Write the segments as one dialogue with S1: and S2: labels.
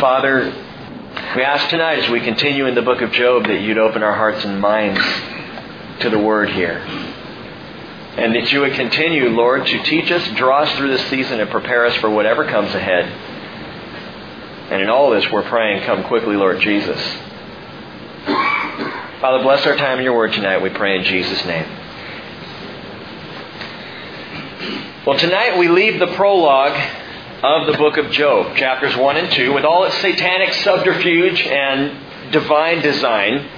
S1: Father, we ask tonight as we continue in the book of Job that you'd open our hearts and minds to the word here. And that you would continue, Lord, to teach us, draw us through this season, and prepare us for whatever comes ahead. And in all this, we're praying, come quickly, Lord Jesus. Father, bless our time in your word tonight, we pray in Jesus' name. Well, tonight we leave the prologue of the book of Job, chapters 1 and 2, with all its satanic subterfuge and divine design.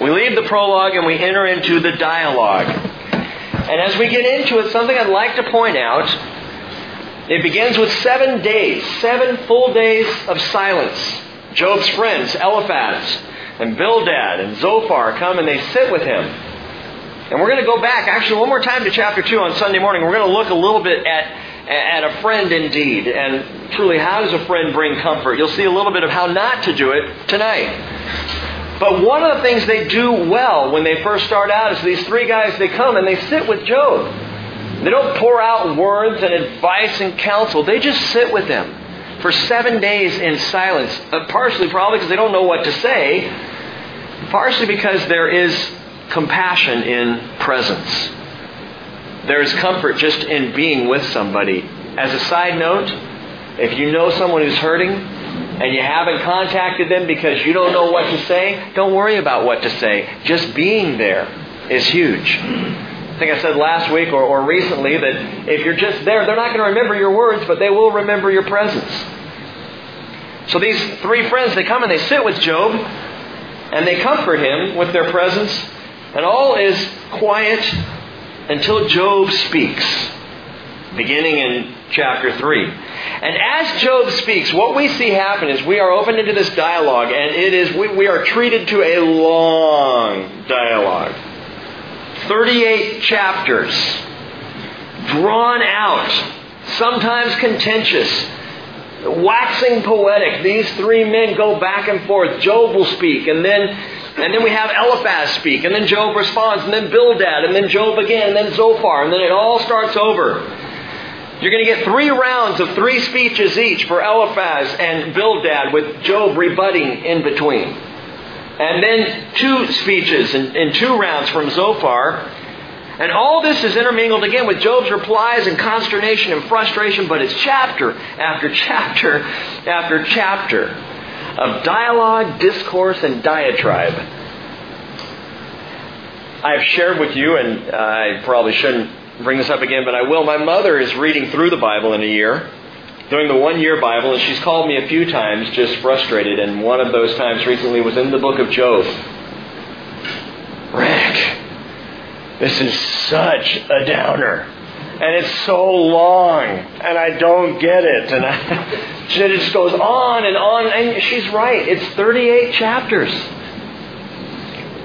S1: We leave the prologue and we enter into the dialogue. And as we get into it, something I'd like to point out it begins with seven days, seven full days of silence. Job's friends, Eliphaz and Bildad and Zophar, come and they sit with him. And we're going to go back, actually, one more time to chapter 2 on Sunday morning. We're going to look a little bit at at a friend indeed. And truly, how does a friend bring comfort? You'll see a little bit of how not to do it tonight. But one of the things they do well when they first start out is these three guys, they come and they sit with Job. They don't pour out words and advice and counsel. They just sit with him for seven days in silence. Uh, partially, probably because they don't know what to say. Partially because there is compassion in presence. There's comfort just in being with somebody. As a side note, if you know someone who's hurting and you haven't contacted them because you don't know what to say, don't worry about what to say. Just being there is huge. I think I said last week or, or recently that if you're just there, they're not going to remember your words, but they will remember your presence. So these three friends, they come and they sit with Job and they comfort him with their presence, and all is quiet until Job speaks, beginning in chapter 3. And as Job speaks, what we see happen is we are opened into this dialogue, and it is we, we are treated to a long dialogue. 38 chapters, drawn out, sometimes contentious, waxing poetic. These three men go back and forth. Job will speak, and then and then we have Eliphaz speak, and then Job responds, and then Bildad, and then Job again, and then Zophar, and then it all starts over. You're going to get three rounds of three speeches each for Eliphaz and Bildad, with Job rebutting in between. And then two speeches in, in two rounds from Zophar. And all this is intermingled again with Job's replies and consternation and frustration, but it's chapter after chapter after chapter of dialogue, discourse, and diatribe. I've shared with you, and I probably shouldn't bring this up again, but I will. My mother is reading through the Bible in a year, doing the one year Bible, and she's called me a few times just frustrated, and one of those times recently was in the book of Job. Rick, this is such a downer and it's so long, and I don't get it. And I, it just goes on and on, and she's right. It's 38 chapters.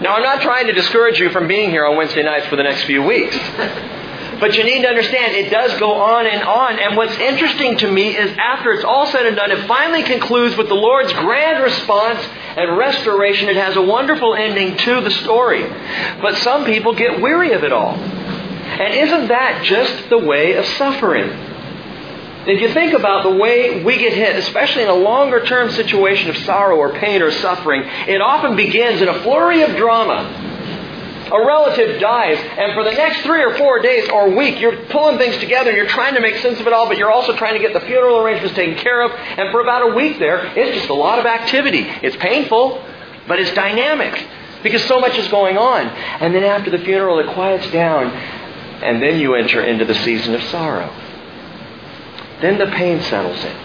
S1: Now, I'm not trying to discourage you from being here on Wednesday nights for the next few weeks. But you need to understand it does go on and on. And what's interesting to me is after it's all said and done, it finally concludes with the Lord's grand response and restoration. It has a wonderful ending to the story. But some people get weary of it all. And isn't that just the way of suffering? If you think about the way we get hit, especially in a longer term situation of sorrow or pain or suffering, it often begins in a flurry of drama. A relative dies, and for the next three or four days or week, you're pulling things together and you're trying to make sense of it all, but you're also trying to get the funeral arrangements taken care of. And for about a week there, it's just a lot of activity. It's painful, but it's dynamic because so much is going on. And then after the funeral, it quiets down, and then you enter into the season of sorrow. Then the pain settles in.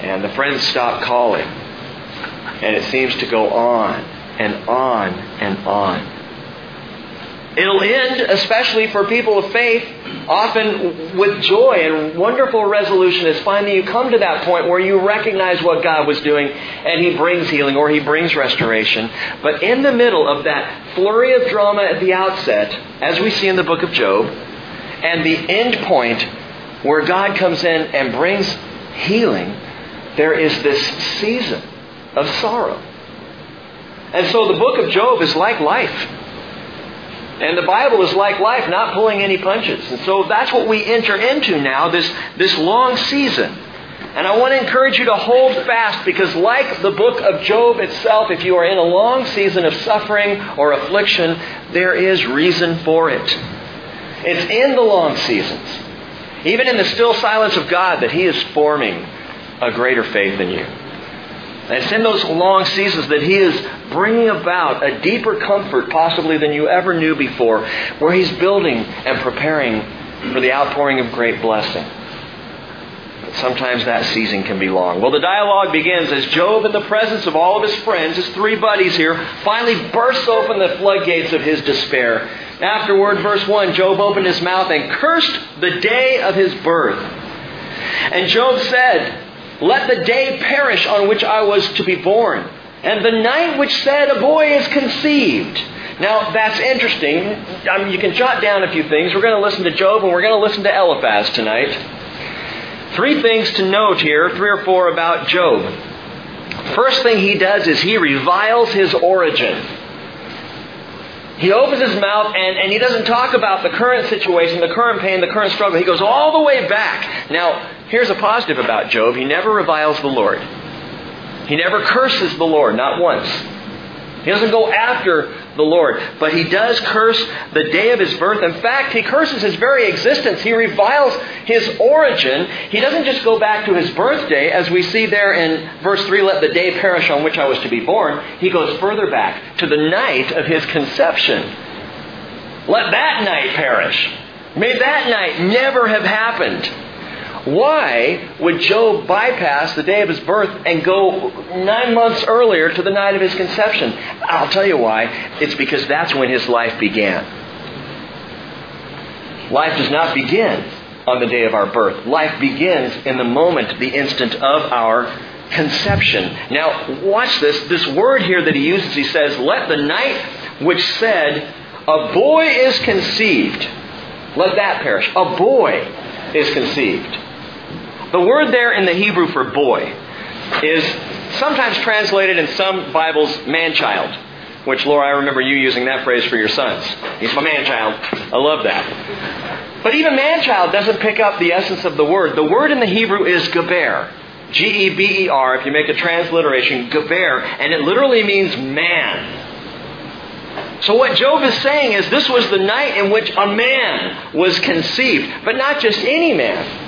S1: And the friends stop calling. And it seems to go on and on and on. It'll end, especially for people of faith, often with joy and wonderful resolution as finally you come to that point where you recognize what God was doing and He brings healing or He brings restoration. But in the middle of that flurry of drama at the outset, as we see in the book of Job, and the end point where God comes in and brings healing, there is this season of sorrow. And so the book of Job is like life. And the Bible is like life, not pulling any punches. And so that's what we enter into now, this, this long season. And I want to encourage you to hold fast because, like the book of Job itself, if you are in a long season of suffering or affliction, there is reason for it. It's in the long seasons, even in the still silence of God, that He is forming a greater faith in you. And it's in those long seasons that He is bringing about a deeper comfort, possibly than you ever knew before, where He's building and preparing for the outpouring of great blessing. But sometimes that season can be long. Well, the dialogue begins as Job, in the presence of all of his friends, his three buddies here, finally bursts open the floodgates of his despair. Afterward, verse 1, Job opened his mouth and cursed the day of his birth. And Job said, Let the day perish on which I was to be born, and the night which said, A boy is conceived. Now, that's interesting. I mean, you can jot down a few things. We're going to listen to Job and we're going to listen to Eliphaz tonight. Three things to note here, three or four about Job. First thing he does is he reviles his origin. He opens his mouth and, and he doesn't talk about the current situation, the current pain, the current struggle. He goes all the way back. Now, here's a positive about Job. He never reviles the Lord. He never curses the Lord, not once. He doesn't go after the Lord. But he does curse the day of his birth. In fact, he curses his very existence. He reviles his origin. He doesn't just go back to his birthday, as we see there in verse 3, let the day perish on which I was to be born. He goes further back to the night of his conception. Let that night perish. May that night never have happened. Why would Job bypass the day of his birth and go nine months earlier to the night of his conception? I'll tell you why. It's because that's when his life began. Life does not begin on the day of our birth. Life begins in the moment, the instant of our conception. Now, watch this. This word here that he uses, he says, Let the night which said, A boy is conceived, let that perish. A boy is conceived. The word there in the Hebrew for boy is sometimes translated in some Bibles man child, which, Laura, I remember you using that phrase for your sons. He's my man child. I love that. But even man child doesn't pick up the essence of the word. The word in the Hebrew is geber. G E B E R, if you make a transliteration, geber, and it literally means man. So what Job is saying is this was the night in which a man was conceived, but not just any man.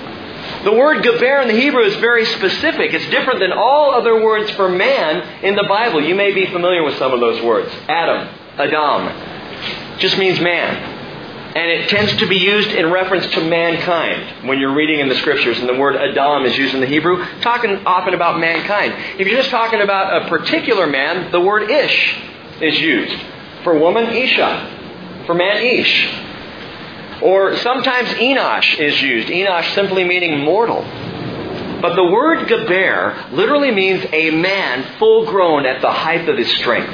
S1: The word geber in the Hebrew is very specific. It's different than all other words for man in the Bible. You may be familiar with some of those words. Adam, Adam, just means man. And it tends to be used in reference to mankind when you're reading in the scriptures. And the word Adam is used in the Hebrew, talking often about mankind. If you're just talking about a particular man, the word Ish is used. For woman, Isha. For man, Ish. Or sometimes Enosh is used. Enosh simply meaning mortal. But the word Geber literally means a man full grown at the height of his strength.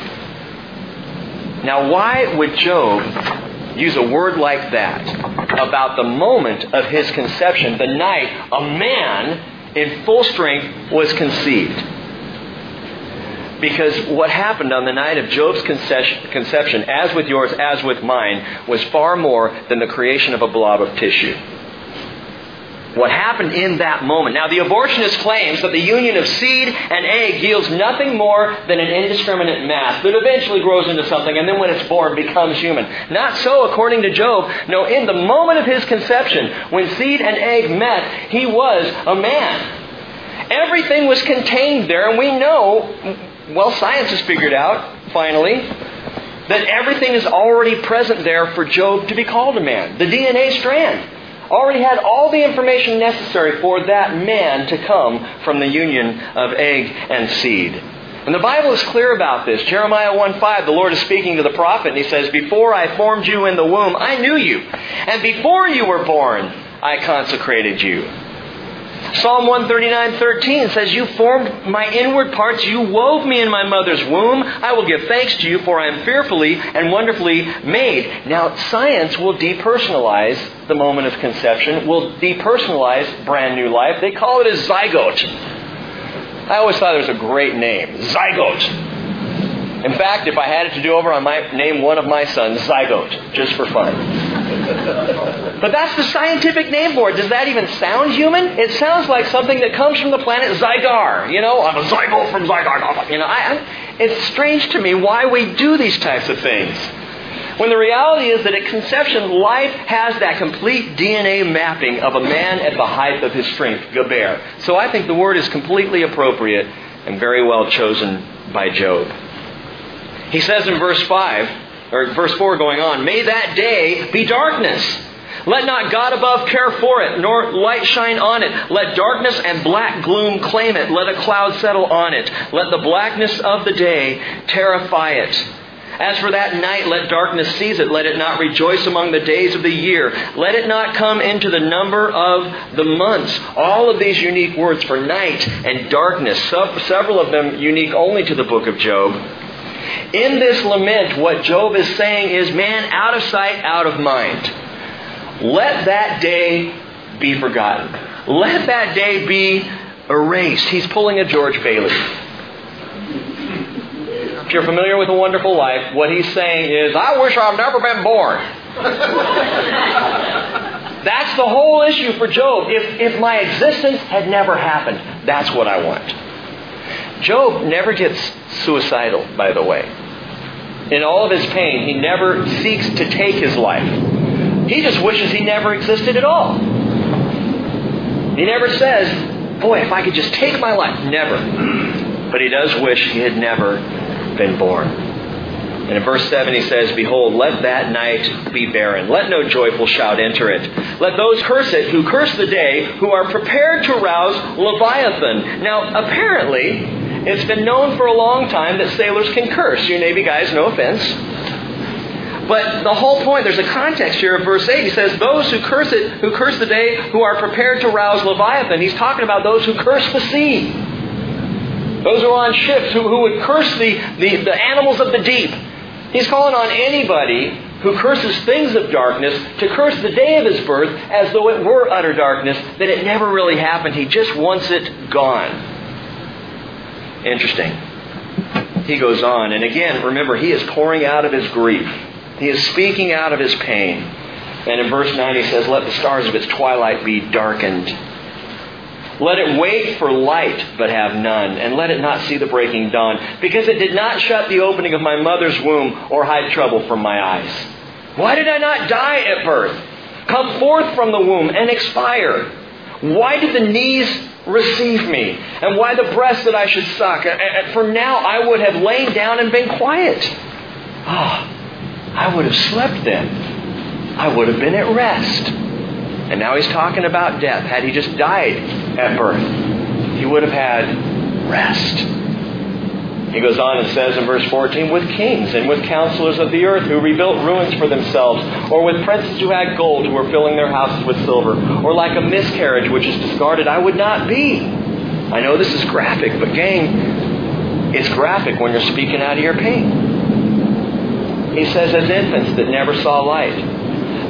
S1: Now, why would Job use a word like that about the moment of his conception, the night a man in full strength was conceived? Because what happened on the night of Job's conception, as with yours, as with mine, was far more than the creation of a blob of tissue. What happened in that moment. Now, the abortionist claims that the union of seed and egg yields nothing more than an indiscriminate mass that eventually grows into something and then when it's born becomes human. Not so according to Job. No, in the moment of his conception, when seed and egg met, he was a man. Everything was contained there, and we know well, science has figured out, finally, that everything is already present there for Job to be called a man. The DNA strand already had all the information necessary for that man to come from the union of egg and seed. And the Bible is clear about this. Jeremiah 1 5, the Lord is speaking to the prophet, and he says, Before I formed you in the womb, I knew you. And before you were born, I consecrated you. Psalm 139:13 says, "You formed my inward parts; you wove me in my mother's womb. I will give thanks to you, for I am fearfully and wonderfully made." Now, science will depersonalize the moment of conception, will depersonalize brand new life. They call it a zygote. I always thought it was a great name, zygote. In fact, if I had it to do over, I might name one of my sons zygote, just for fun. But that's the scientific name for it. Does that even sound human? It sounds like something that comes from the planet Zygar. You know, I'm a zygote from Zygar. You know, I, I, it's strange to me why we do these types of things. When the reality is that at conception, life has that complete DNA mapping of a man at the height of his strength, Geber. So I think the word is completely appropriate and very well chosen by Job. He says in verse 5, or verse 4 going on, May that day be darkness. Let not God above care for it, nor light shine on it. Let darkness and black gloom claim it. Let a cloud settle on it. Let the blackness of the day terrify it. As for that night, let darkness seize it. Let it not rejoice among the days of the year. Let it not come into the number of the months. All of these unique words for night and darkness, several of them unique only to the book of Job. In this lament, what Job is saying is, man, out of sight, out of mind. Let that day be forgotten. Let that day be erased. He's pulling a George Bailey. If you're familiar with A Wonderful Life, what he's saying is, I wish I've never been born. that's the whole issue for Job. If, if my existence had never happened, that's what I want. Job never gets suicidal, by the way. In all of his pain, he never seeks to take his life. He just wishes he never existed at all. He never says, Boy, if I could just take my life. Never. But he does wish he had never been born. And in verse 7 he says, Behold, let that night be barren. Let no joyful shout enter it. Let those curse it who curse the day, who are prepared to rouse Leviathan. Now, apparently, it's been known for a long time that sailors can curse. You Navy guys, no offense. But the whole point, there's a context here of verse 8. He says, Those who curse it, who curse the day, who are prepared to rouse Leviathan. He's talking about those who curse the sea. Those who are on ships who, who would curse the, the, the animals of the deep. He's calling on anybody who curses things of darkness to curse the day of his birth as though it were utter darkness, that it never really happened. He just wants it gone. Interesting. He goes on, and again, remember, he is pouring out of his grief. He is speaking out of his pain. And in verse 9 he says, Let the stars of its twilight be darkened let it wait for light, but have none, and let it not see the breaking dawn, because it did not shut the opening of my mother's womb or hide trouble from my eyes. Why did I not die at birth? Come forth from the womb and expire. Why did the knees receive me? And why the breast that I should suck? For now I would have lain down and been quiet. Ah, oh, I would have slept then. I would have been at rest. And now he's talking about death. Had he just died at birth, he would have had rest. He goes on and says in verse 14, with kings and with counselors of the earth who rebuilt ruins for themselves, or with princes who had gold who were filling their houses with silver, or like a miscarriage which is discarded, I would not be. I know this is graphic, but gang, it's graphic when you're speaking out of your pain. He says, as infants that never saw light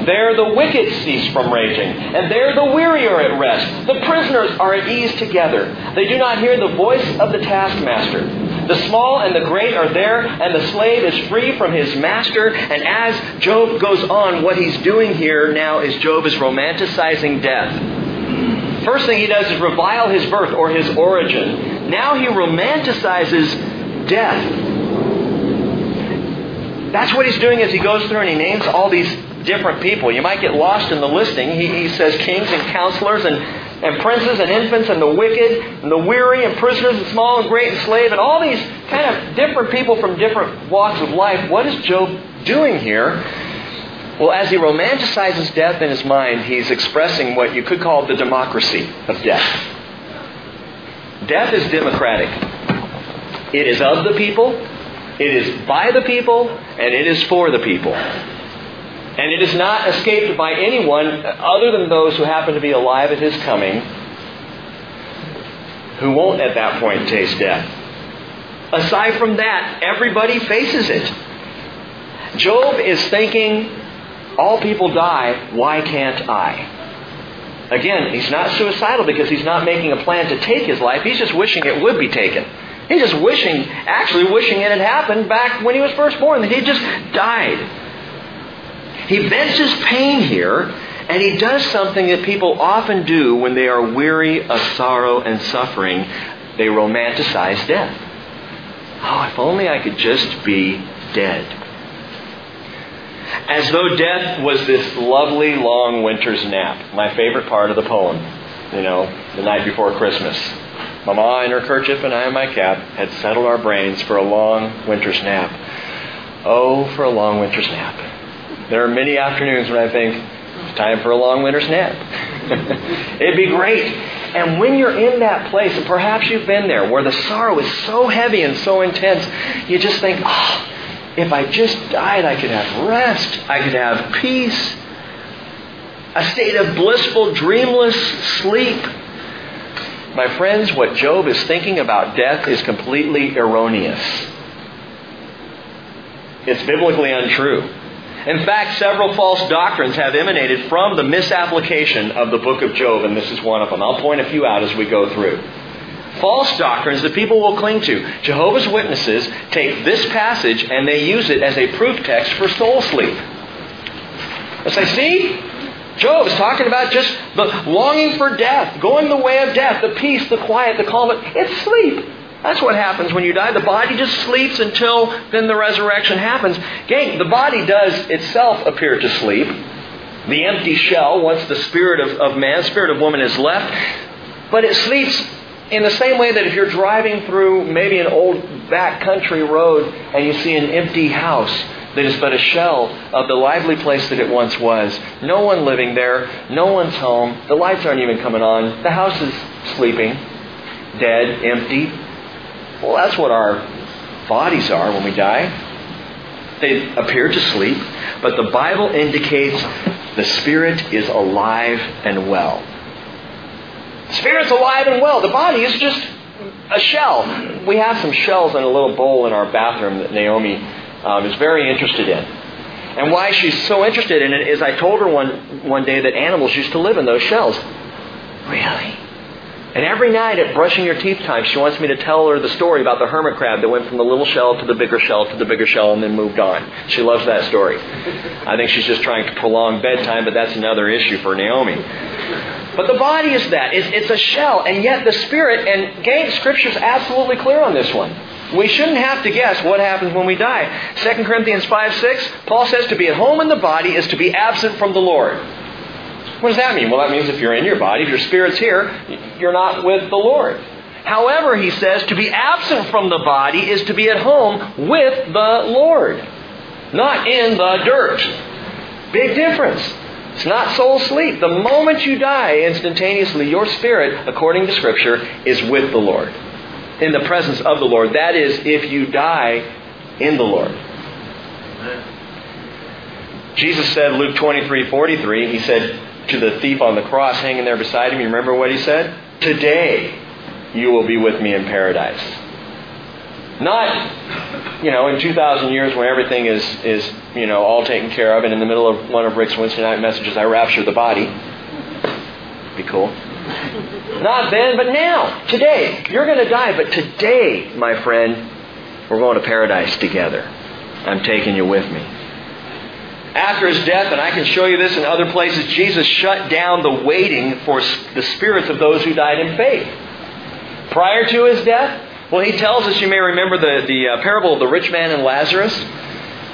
S1: there the wicked cease from raging, and there the weary are at rest. The prisoners are at ease together. They do not hear the voice of the taskmaster. The small and the great are there, and the slave is free from his master. And as Job goes on, what he's doing here now is Job is romanticizing death. First thing he does is revile his birth or his origin. Now he romanticizes death. That's what he's doing as he goes through and he names all these different people. You might get lost in the listing. He, he says kings and counselors and, and princes and infants and the wicked and the weary and prisoners and small and great and slave and all these kind of different people from different walks of life. What is Job doing here? Well, as he romanticizes death in his mind, he's expressing what you could call the democracy of death. Death is democratic. It is of the people, it is by the people, and it is for the people. And it is not escaped by anyone other than those who happen to be alive at his coming, who won't at that point taste death. Aside from that, everybody faces it. Job is thinking, all people die, why can't I? Again, he's not suicidal because he's not making a plan to take his life. He's just wishing it would be taken. He's just wishing, actually wishing it had happened back when he was first born, that he just died. He vents his pain here, And he does something that people often do when they are weary of sorrow and suffering. They romanticize death. Oh, if only I could just be dead. As though death was this lovely long winter's nap. My favorite part of the poem. You know, the night before Christmas. Mama in her kerchief and I in my cap had settled our brains for a long winter's nap. Oh, for a long winter's nap. There are many afternoons when I think, it's time for a long winter's nap. It'd be great. And when you're in that place, and perhaps you've been there, where the sorrow is so heavy and so intense, you just think, oh, if I just died, I could have rest. I could have peace. A state of blissful, dreamless sleep. My friends, what Job is thinking about death is completely erroneous. It's biblically untrue. In fact, several false doctrines have emanated from the misapplication of the book of Job, and this is one of them. I'll point a few out as we go through. False doctrines that people will cling to. Jehovah's Witnesses take this passage and they use it as a proof text for soul sleep. They say, see, Job is talking about just the longing for death, going the way of death, the peace, the quiet, the calm. It's sleep. That's what happens when you die. The body just sleeps until then the resurrection happens. Gang, the body does itself appear to sleep. The empty shell, once the spirit of, of man, spirit of woman is left, but it sleeps in the same way that if you're driving through maybe an old back country road and you see an empty house, that is but a shell of the lively place that it once was. No one living there, no one's home, the lights aren't even coming on, the house is sleeping, dead, empty. Well, that's what our bodies are when we die. They appear to sleep, but the Bible indicates the spirit is alive and well. The spirit's alive and well. The body is just a shell. We have some shells in a little bowl in our bathroom that Naomi um, is very interested in. And why she's so interested in it is I told her one, one day that animals used to live in those shells. Really? And every night at brushing your teeth time, she wants me to tell her the story about the hermit crab that went from the little shell to the bigger shell to the bigger shell and then moved on. She loves that story. I think she's just trying to prolong bedtime, but that's another issue for Naomi. But the body is that. It's, it's a shell, and yet the spirit, and again, Scripture's absolutely clear on this one. We shouldn't have to guess what happens when we die. 2 Corinthians 5 6, Paul says to be at home in the body is to be absent from the Lord. What does that mean? Well, that means if you're in your body, if your spirit's here, you're not with the Lord. However, he says to be absent from the body is to be at home with the Lord, not in the dirt. Big difference. It's not soul sleep. The moment you die, instantaneously, your spirit, according to Scripture, is with the Lord in the presence of the Lord. That is, if you die in the Lord. Jesus said, Luke 23 43, He said to the thief on the cross hanging there beside him, you remember what He said? Today you will be with me in paradise. Not, you know, in 2,000 years when everything is, is, you know, all taken care of, and in the middle of one of Rick's Wednesday night messages, I rapture the body. Be cool. Not then, but now. Today. You're going to die, but today, my friend, we're going to paradise together. I'm taking you with me. After his death, and I can show you this in other places, Jesus shut down the waiting for the spirits of those who died in faith. Prior to his death, well, he tells us, you may remember the, the uh, parable of the rich man and Lazarus,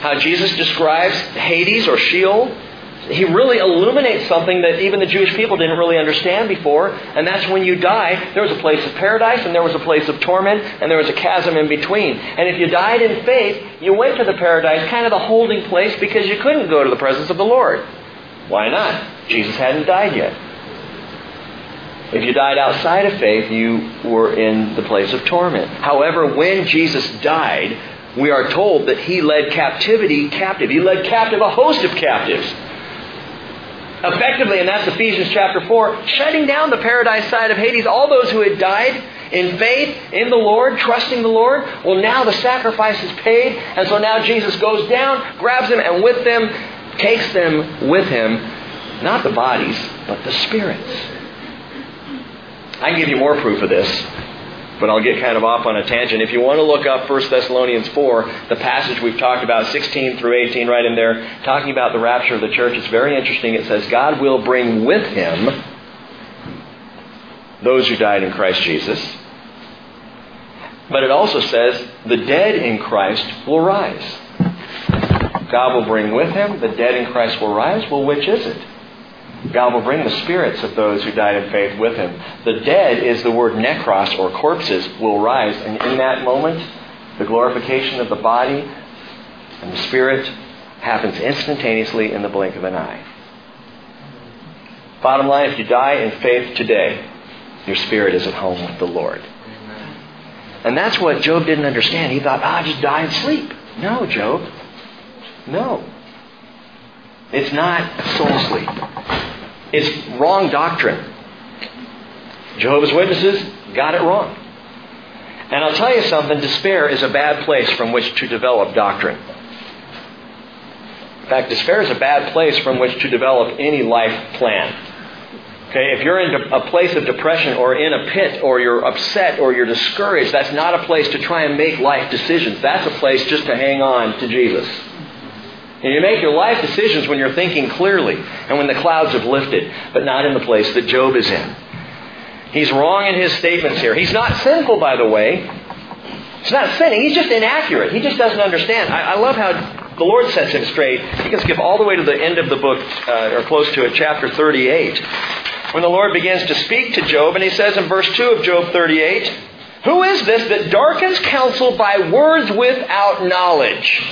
S1: how Jesus describes Hades or Sheol he really illuminates something that even the Jewish people didn't really understand before, and that's when you die, there was a place of paradise, and there was a place of torment, and there was a chasm in between. And if you died in faith, you went to the paradise, kind of the holding place, because you couldn't go to the presence of the Lord. Why not? Jesus hadn't died yet. If you died outside of faith, you were in the place of torment. However, when Jesus died, we are told that he led captivity captive. He led captive a host of captives effectively, and that's Ephesians chapter 4, shutting down the paradise side of Hades. All those who had died in faith in the Lord, trusting the Lord, well, now the sacrifice is paid, and so now Jesus goes down, grabs them, and with them, takes them with him, not the bodies, but the spirits. I can give you more proof of this. But I'll get kind of off on a tangent. If you want to look up 1 Thessalonians 4, the passage we've talked about, 16 through 18, right in there, talking about the rapture of the church, it's very interesting. It says, God will bring with him those who died in Christ Jesus. But it also says, the dead in Christ will rise. God will bring with him, the dead in Christ will rise. Well, which is it? God will bring the spirits of those who died in faith with him. The dead is the word necros, or corpses, will rise. And in that moment, the glorification of the body and the spirit happens instantaneously in the blink of an eye. Bottom line, if you die in faith today, your spirit is at home with the Lord. And that's what Job didn't understand. He thought, ah, oh, just die and sleep. No, Job. No. It's not soul sleep. It's wrong doctrine. Jehovah's Witnesses got it wrong. And I'll tell you something despair is a bad place from which to develop doctrine. In fact, despair is a bad place from which to develop any life plan. Okay, if you're in a place of depression or in a pit or you're upset or you're discouraged, that's not a place to try and make life decisions. That's a place just to hang on to Jesus. And you make your life decisions when you're thinking clearly and when the clouds have lifted, but not in the place that Job is in. He's wrong in his statements here. He's not sinful, by the way. He's not sinning. He's just inaccurate. He just doesn't understand. I, I love how the Lord sets him straight. You can skip all the way to the end of the book, uh, or close to it, chapter 38, when the Lord begins to speak to Job, and he says in verse 2 of Job 38, Who is this that darkens counsel by words without knowledge?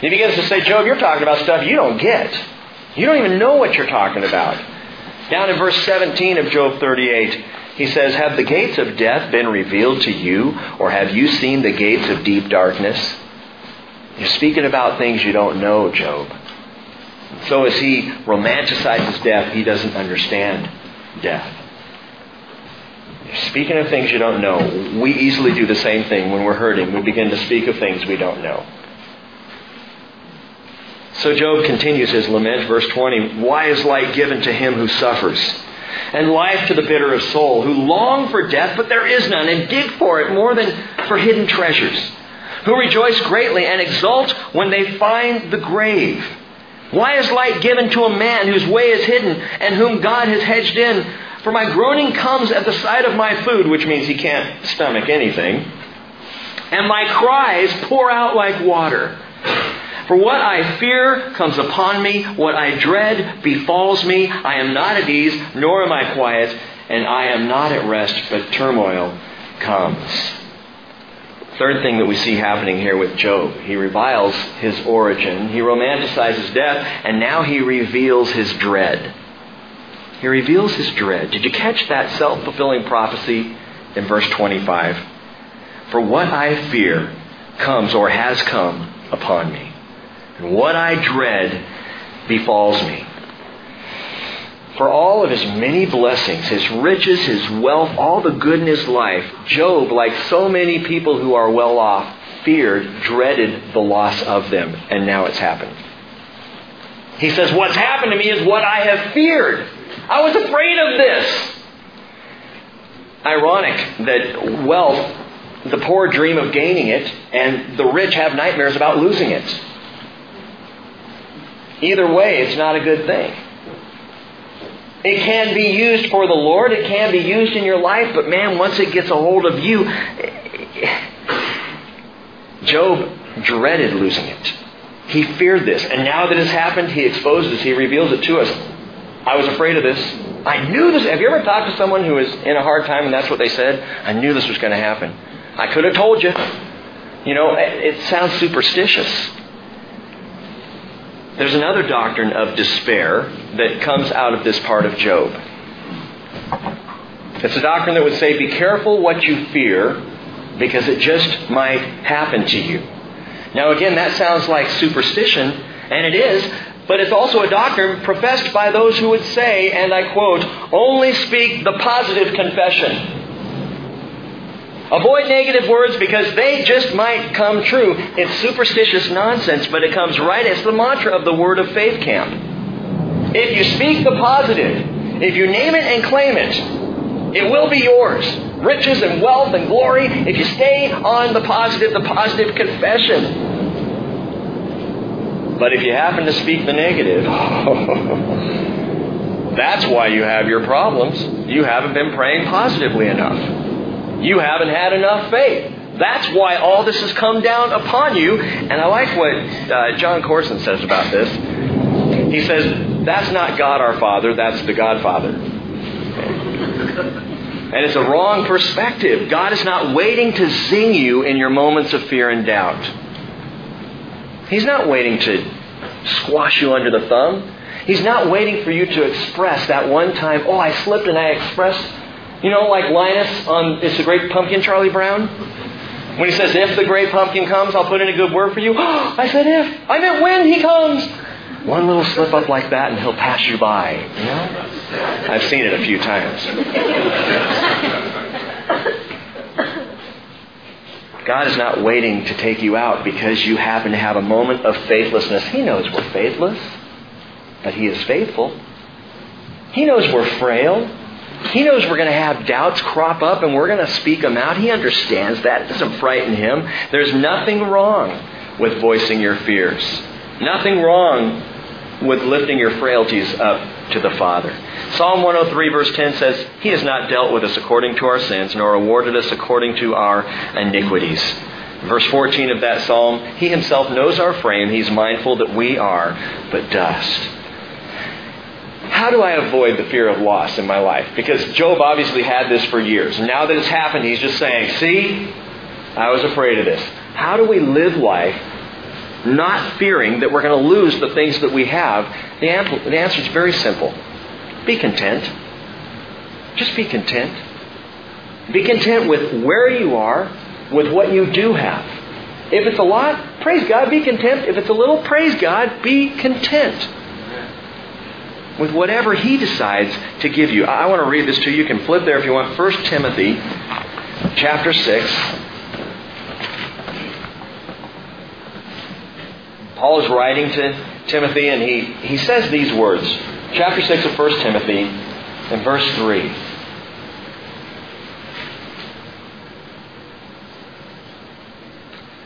S1: He begins to say, Job, you're talking about stuff you don't get. You don't even know what you're talking about. Down in verse 17 of Job 38, he says, Have the gates of death been revealed to you, or have you seen the gates of deep darkness? You're speaking about things you don't know, Job. So as he romanticizes death, he doesn't understand death. Speaking of things you don't know, we easily do the same thing when we're hurting. We begin to speak of things we don't know. So Job continues his lament, verse 20. Why is light given to him who suffers? And life to the bitter of soul, who long for death, but there is none, and dig for it more than for hidden treasures, who rejoice greatly and exult when they find the grave. Why is light given to a man whose way is hidden and whom God has hedged in? For my groaning comes at the sight of my food, which means he can't stomach anything, and my cries pour out like water. For what I fear comes upon me, what I dread befalls me. I am not at ease, nor am I quiet, and I am not at rest, but turmoil comes. Third thing that we see happening here with Job, he reviles his origin, he romanticizes death, and now he reveals his dread. He reveals his dread. Did you catch that self fulfilling prophecy in verse 25? For what I fear comes or has come upon me and what I dread befalls me. For all of his many blessings, his riches, his wealth, all the good in his life, Job, like so many people who are well off, feared, dreaded the loss of them, and now it's happened. He says, What's happened to me is what I have feared. I was afraid of this. Ironic that wealth, the poor dream of gaining it, and the rich have nightmares about losing it. Either way, it's not a good thing. It can be used for the Lord, it can be used in your life, but man, once it gets a hold of you, Job dreaded losing it. He feared this. And now that it's happened, he exposes, he reveals it to us. I was afraid of this. I knew this. Have you ever talked to someone who is in a hard time and that's what they said? I knew this was going to happen. I could have told you. You know, it sounds superstitious. There's another doctrine of despair that comes out of this part of Job. It's a doctrine that would say, be careful what you fear because it just might happen to you. Now, again, that sounds like superstition, and it is, but it's also a doctrine professed by those who would say, and I quote, only speak the positive confession. Avoid negative words because they just might come true. It's superstitious nonsense, but it comes right. It's the mantra of the Word of Faith camp. If you speak the positive, if you name it and claim it, it will be yours. riches and wealth and glory if you stay on the positive, the positive confession. But if you happen to speak the negative, that's why you have your problems. You haven't been praying positively enough. You haven't had enough faith. That's why all this has come down upon you. And I like what uh, Jon Courson says about this. He says, that's not God our Father, that's the Godfather. And it's a wrong perspective. God is not waiting to zing you in your moments of fear and doubt. He's not waiting to squash you under the thumb. He's not waiting for you to express that one time, oh, I slipped and I expressed, you know, like Linus on It's a Great Pumpkin, Charlie Brown? When he says, if the great pumpkin comes, I'll put in a good word for you. I said if. I meant when he comes. One little slip up like that and he'll pass you by. You know? I've seen it a few times. God is not waiting to take you out because you happen to have a moment of faithlessness. He knows we're faithless, but He is faithful. He knows we're frail. He knows we're going to have doubts crop up and we're going to speak them out. He understands that. It doesn't frighten him. There's nothing wrong with voicing your fears. Nothing wrong with lifting your frailties up to the Father. Psalm 103, verse 10 says, He has not dealt with us according to our sins, nor awarded us according to our iniquities. Verse 14 of that psalm, He Himself knows our frame. He's mindful that we are but dust. How do I avoid the fear of loss in my life? Because Job obviously had this for years. Now that it's happened, he's just saying, See, I was afraid of this. How do we live life not fearing that we're going to lose the things that we have? The, answer is very simple be content. Just be content. Be content with where you are, with what you do have. If it's a lot, praise God, be content. If it's a little, praise God, be content with whatever He decides to give you. I want to read this to you. You can flip there if you want. 1 Timothy chapter 6. Paul is writing to Timothy, and he, he says these words chapter 6 of 1 Timothy, and verse 3.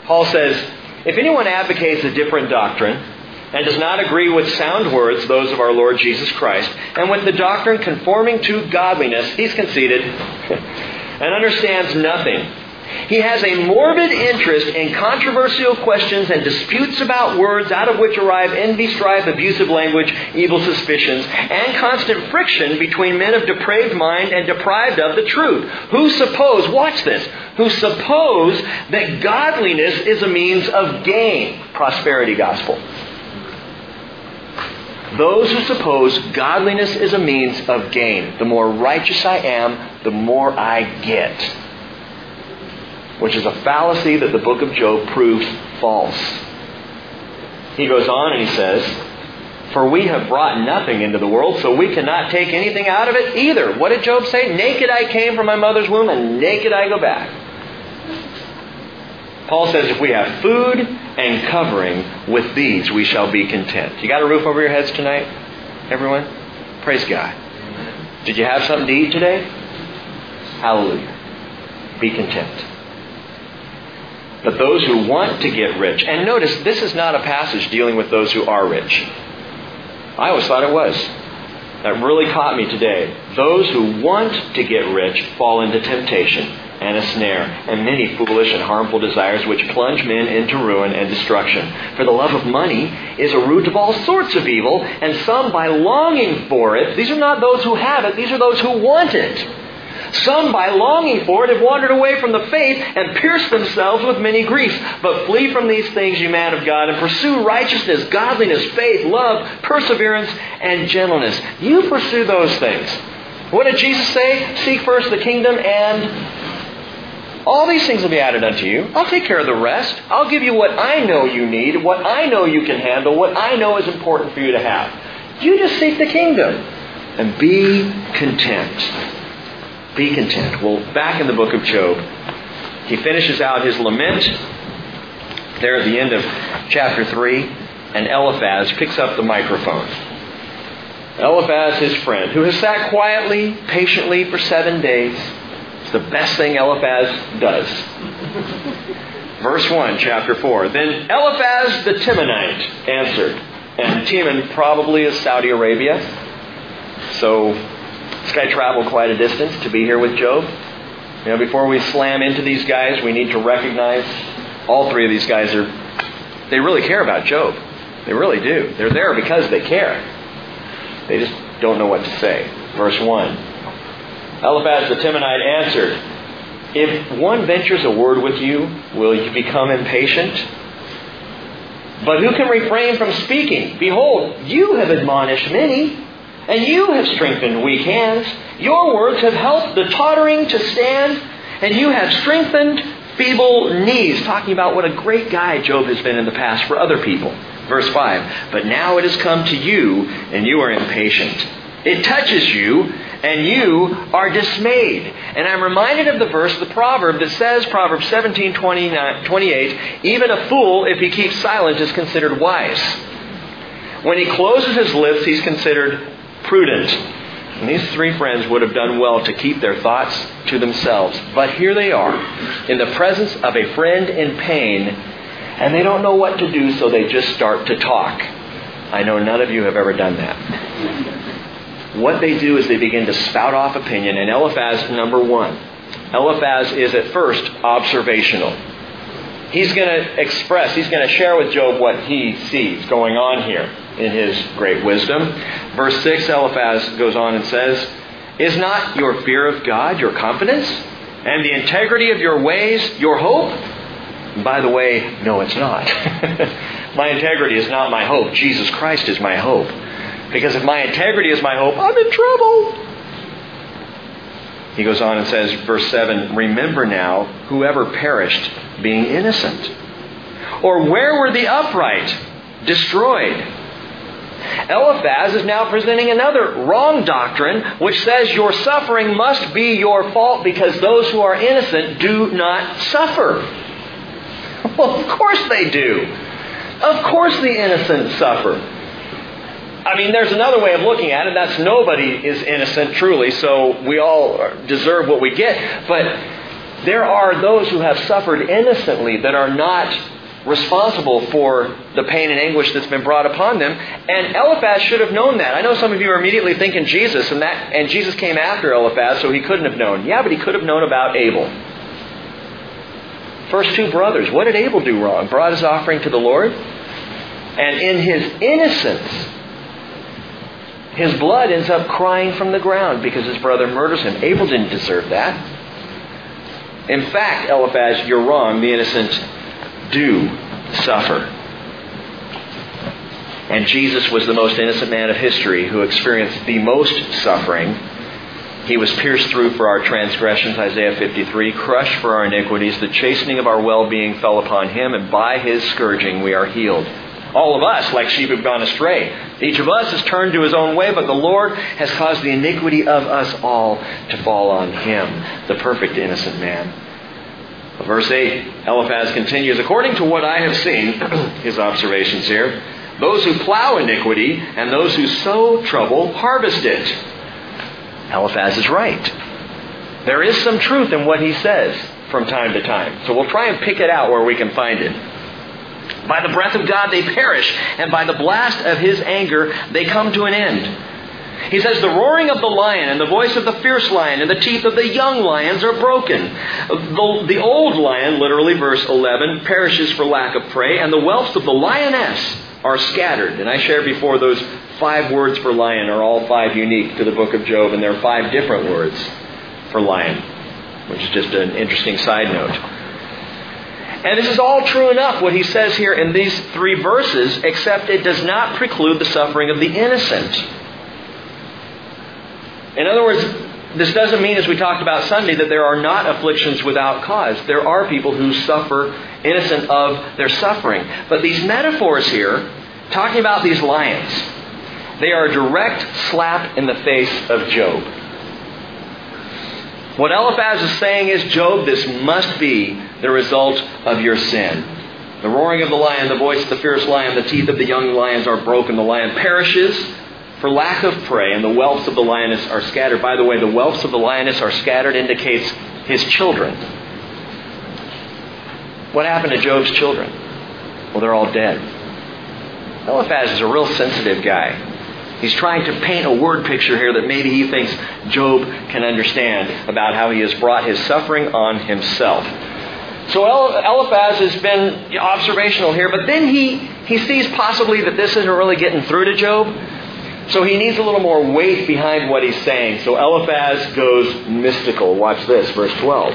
S1: Paul says, If anyone advocates a different doctrine and does not agree with sound words, those of our Lord Jesus Christ, and with the doctrine conforming to godliness, he's conceited and understands nothing he has a morbid interest in controversial questions and disputes about words out of which arrive envy, strife, abusive language, evil suspicions, and constant friction between men of depraved mind and deprived of the truth, who suppose, watch this, who suppose that godliness is a means of gain. Prosperity gospel. Those who suppose godliness is a means of gain. The more righteous I am, the more I get which is a fallacy that the book of Job proves false. He goes on and he says, For we have brought nothing into the world, so we cannot take anything out of it either. What did Job say? Naked I came from my mother's womb, and naked I go back. Paul says if we have food and covering, with these we shall be content. You got a roof over your heads tonight, everyone? Praise God. Did you have something to eat today? Hallelujah. Be content. But those who want to get rich, and notice this is not a passage dealing with those who are rich. I always thought it was. That really caught me today. Those who want to get rich fall into temptation and a snare, and many foolish and harmful desires which plunge men into ruin and destruction. For the love of money is a root of all sorts of evil, and some by longing for it, these are not those who have it, these are those who want it some, by longing for it, have wandered away from the faith and pierced themselves with many griefs. But flee from these things, you man of God, and pursue righteousness, godliness, faith, love, perseverance, and gentleness. You pursue those things. What did Jesus say? Seek first the kingdom and all these things will be added unto you. I'll take care of the rest. I'll give you what I know you need, what I know you can handle, what I know is important for you to have. You just seek the kingdom and be content. Be content. Well, back in the book of Job, he finishes out his lament there at the end of chapter 3, and Eliphaz picks up the microphone. Eliphaz, his friend, who has sat quietly, patiently for seven days, the best thing Eliphaz does. Verse 1, chapter 4. Then Eliphaz the Temanite answered. And Teman probably is Saudi Arabia. So this guy traveled quite a distance to be here with Job. You know, before we slam into these guys, we need to recognize all three of these guys are, they really care about Job. They really do. They're there because they care. They just don't know what to say. Verse 1. Eliphaz the Temanite answered, If one ventures a word with you, will you become impatient? But who can refrain from speaking? Behold, you have admonished many, and you have strengthened weak hands. Your words have helped the tottering to stand, and you have strengthened feeble knees. Talking about what a great guy Job has been in the past for other people. Verse 5 But now it has come to you, and you are impatient. It touches you, and you are dismayed. And I'm reminded of the verse, the proverb that says, Proverbs 17 28, even a fool, if he keeps silent, is considered wise. When he closes his lips, he's considered prudent. And these three friends would have done well to keep their thoughts to themselves. But here they are, in the presence of a friend in pain, and they don't know what to do, so they just start to talk. I know none of you have ever done that. What they do is they begin to spout off opinion, and Eliphaz, number one. Eliphaz is at first observational. He's going to express, he's going to share with Job what he sees going on here in his great wisdom. Verse 6, Eliphaz goes on and says, Is not your fear of God your confidence? And the integrity of your ways your hope? By the way, no, it's not. my integrity is not my hope. Jesus Christ is my hope. Because if my integrity is my hope, I'm in trouble. He goes on and says, verse 7 Remember now whoever perished being innocent. Or where were the upright? Destroyed. Eliphaz is now presenting another wrong doctrine which says your suffering must be your fault because those who are innocent do not suffer. Well, of course they do. Of course the innocent suffer. I mean, there's another way of looking at it. That's nobody is innocent truly, so we all deserve what we get. But there are those who have suffered innocently that are not responsible for the pain and anguish that's been brought upon them. And Eliphaz should have known that. I know some of you are immediately thinking Jesus, and that and Jesus came after Eliphaz, so he couldn't have known. Yeah, but he could have known about Abel. First two brothers, what did Abel do wrong? Brought his offering to the Lord. And in his innocence, his blood ends up crying from the ground because his brother murders him. Abel didn't deserve that. In fact, Eliphaz, you're wrong. The innocent do suffer. And Jesus was the most innocent man of history who experienced the most suffering he was pierced through for our transgressions, Isaiah 53, crushed for our iniquities. The chastening of our well being fell upon him, and by his scourging we are healed. All of us, like sheep, have gone astray. Each of us has turned to his own way, but the Lord has caused the iniquity of us all to fall on him, the perfect innocent man. Verse 8, Eliphaz continues, According to what I have seen, his observations here, those who plow iniquity and those who sow trouble harvest it. Eliphaz is right. There is some truth in what he says from time to time. So we'll try and pick it out where we can find it. By the breath of God they perish, and by the blast of his anger they come to an end. He says, The roaring of the lion and the voice of the fierce lion and the teeth of the young lions are broken. The, the old lion, literally, verse 11, perishes for lack of prey, and the whelps of the lioness are scattered. And I shared before those five words for lion are all five unique to the book of Job, and there are five different words for lion, which is just an interesting side note. And this is all true enough, what he says here in these three verses, except it does not preclude the suffering of the innocent. In other words, this doesn't mean, as we talked about Sunday, that there are not afflictions without cause. There are people who suffer innocent of their suffering. But these metaphors here, talking about these lions, they are a direct slap in the face of Job. What Eliphaz is saying is, Job, this must be the result of your sin. The roaring of the lion, the voice of the fierce lion, the teeth of the young lions are broken. The lion perishes for lack of prey, and the whelps of the lioness are scattered. By the way, the whelps of the lioness are scattered indicates his children. What happened to Job's children? Well, they're all dead. Eliphaz is a real sensitive guy. He's trying to paint a word picture here that maybe he thinks Job can understand about how he has brought his suffering on himself. So Eliphaz has been observational here, but then he, he sees possibly that this isn't really getting through to Job. So he needs a little more weight behind what he's saying. So Eliphaz goes mystical. Watch this, verse 12.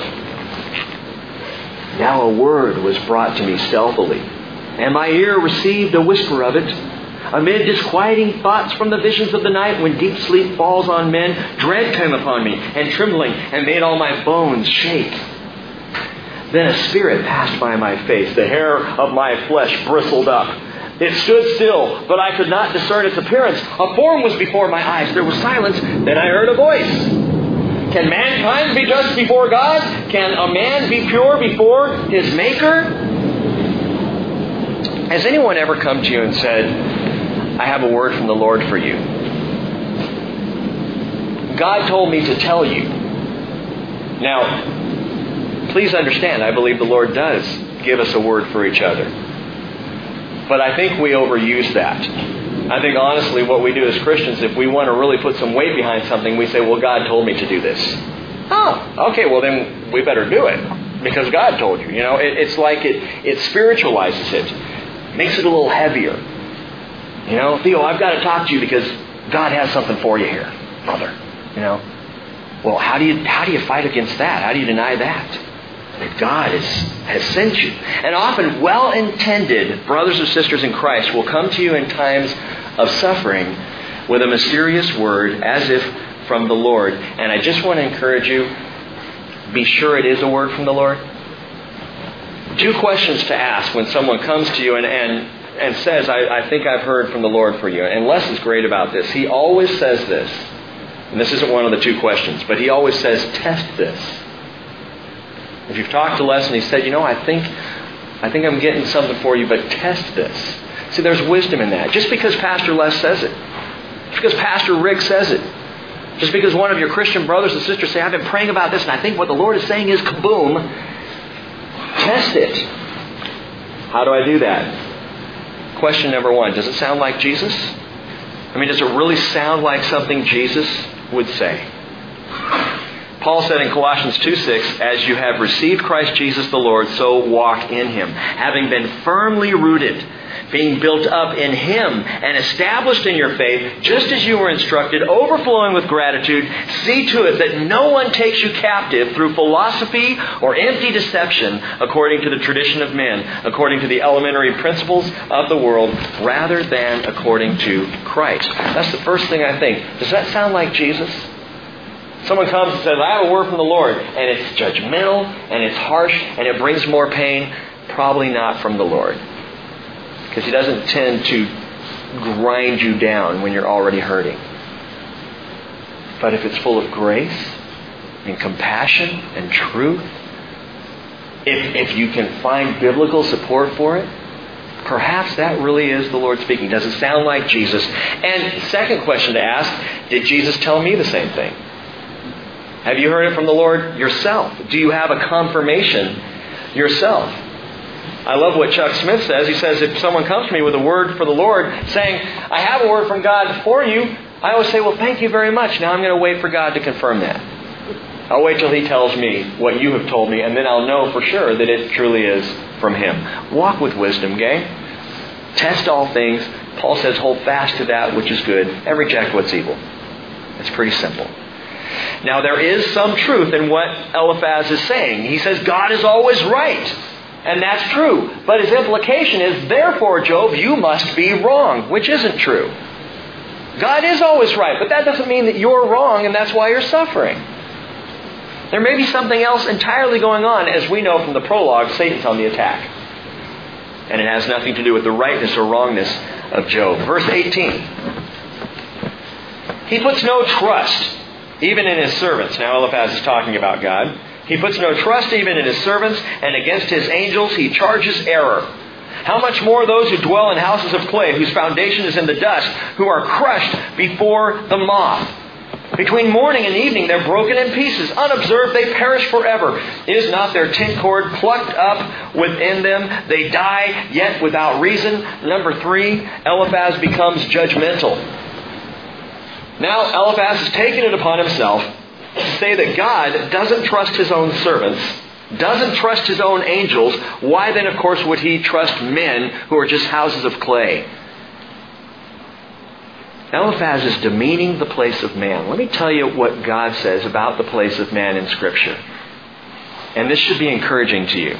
S1: Now a word was brought to me stealthily, and my ear received a whisper of it. Amid disquieting thoughts from the visions of the night, when deep sleep falls on men, dread came upon me, and trembling, and made all my bones shake. Then a spirit passed by my face. The hair of my flesh bristled up. It stood still, but I could not discern its appearance. A form was before my eyes. There was silence. Then I heard a voice. Can mankind be just before God? Can a man be pure before his Maker? Has anyone ever come to you and said, I have a word from the Lord for you? God told me to tell you. Now, please understand, I believe the Lord does give us a word for each other. But I think we overuse that. I think honestly, what we do as Christians, if we want to really put some weight behind something, we say, well, God told me to do this. Oh, okay, well, then we better do it because God told you. You know, it, it's like it, it spiritualizes it, makes it a little heavier. You know, Theo, I've got to talk to you because God has something for you here, brother. You know, well, how do you how do you fight against that? How do you deny that? that God is, has sent you. And often, well intended brothers or sisters in Christ will come to you in times of suffering with a mysterious word as if from the Lord. And I just want to encourage you be sure it is a word from the Lord. Two questions to ask when someone comes to you and, and, and says, I, I think I've heard from the Lord for you. And Les is great about this. He always says this. And this isn't one of the two questions, but he always says, test this. If you've talked to Les and he said, you know, I think, I think I'm getting something for you, but test this. See, there's wisdom in that. Just because Pastor Les says it, just because Pastor Rick says it, just because one of your Christian brothers and sisters say, I've been praying about this and I think what the Lord is saying is kaboom, test it. How do I do that? Question number one Does it sound like Jesus? I mean, does it really sound like something Jesus would say? Paul said in Colossians 2 6, As you have received Christ Jesus the Lord, so walk in him, having been firmly rooted, being built up in him, and established in your faith, just as you were instructed, overflowing with gratitude. See to it that no one takes you captive through philosophy or empty deception, according to the tradition of men, according to the elementary principles of the world, rather than according to Christ. That's the first thing I think. Does that sound like Jesus? Someone comes and says, I have a word from the Lord, and it's judgmental, and it's harsh, and it brings more pain. Probably not from the Lord. Because He doesn't tend to grind you down when you're already hurting. But if it's full of grace and compassion and truth, if, if you can find biblical support for it, perhaps that really is the Lord speaking. Does it sound like Jesus? And second question to ask, did Jesus tell me the same thing? Have you heard it from the Lord yourself? Do you have a confirmation yourself? I love what Chuck Smith says. He says, if someone comes to me with a word for the Lord saying, I have a word from God for you, I always say, well, thank you very much. Now I'm going to wait for God to confirm that. I'll wait till He tells me what you have told me, and then I'll know for sure that it truly is from Him. Walk with wisdom, gang. Test all things. Paul says, hold fast to that which is good and reject what's evil. It's pretty simple. Now, there is some truth in what Eliphaz is saying. He says God is always right. And that's true. But his implication is, therefore, Job, you must be wrong, which isn't true. God is always right, but that doesn't mean that you're wrong and that's why you're suffering. There may be something else entirely going on. As we know from the prologue, Satan's on the attack. And it has nothing to do with the rightness or wrongness of Job. Verse 18. He puts no trust even in his servants. Now Eliphaz is talking about God. He puts no trust even in his servants, and against his angels he charges error. How much more those who dwell in houses of clay, whose foundation is in the dust, who are crushed before the moth? Between morning and evening, they're broken in pieces. Unobserved, they perish forever. Is not their tent cord plucked up within them? They die, yet without reason. Number three, Eliphaz becomes judgmental. Now, Eliphaz has taken it upon himself say that God doesn't trust his own servants, doesn't trust his own angels. Why then, of course, would he trust men who are just houses of clay? Eliphaz is demeaning the place of man. Let me tell you what God says about the place of man in Scripture. And this should be encouraging to you.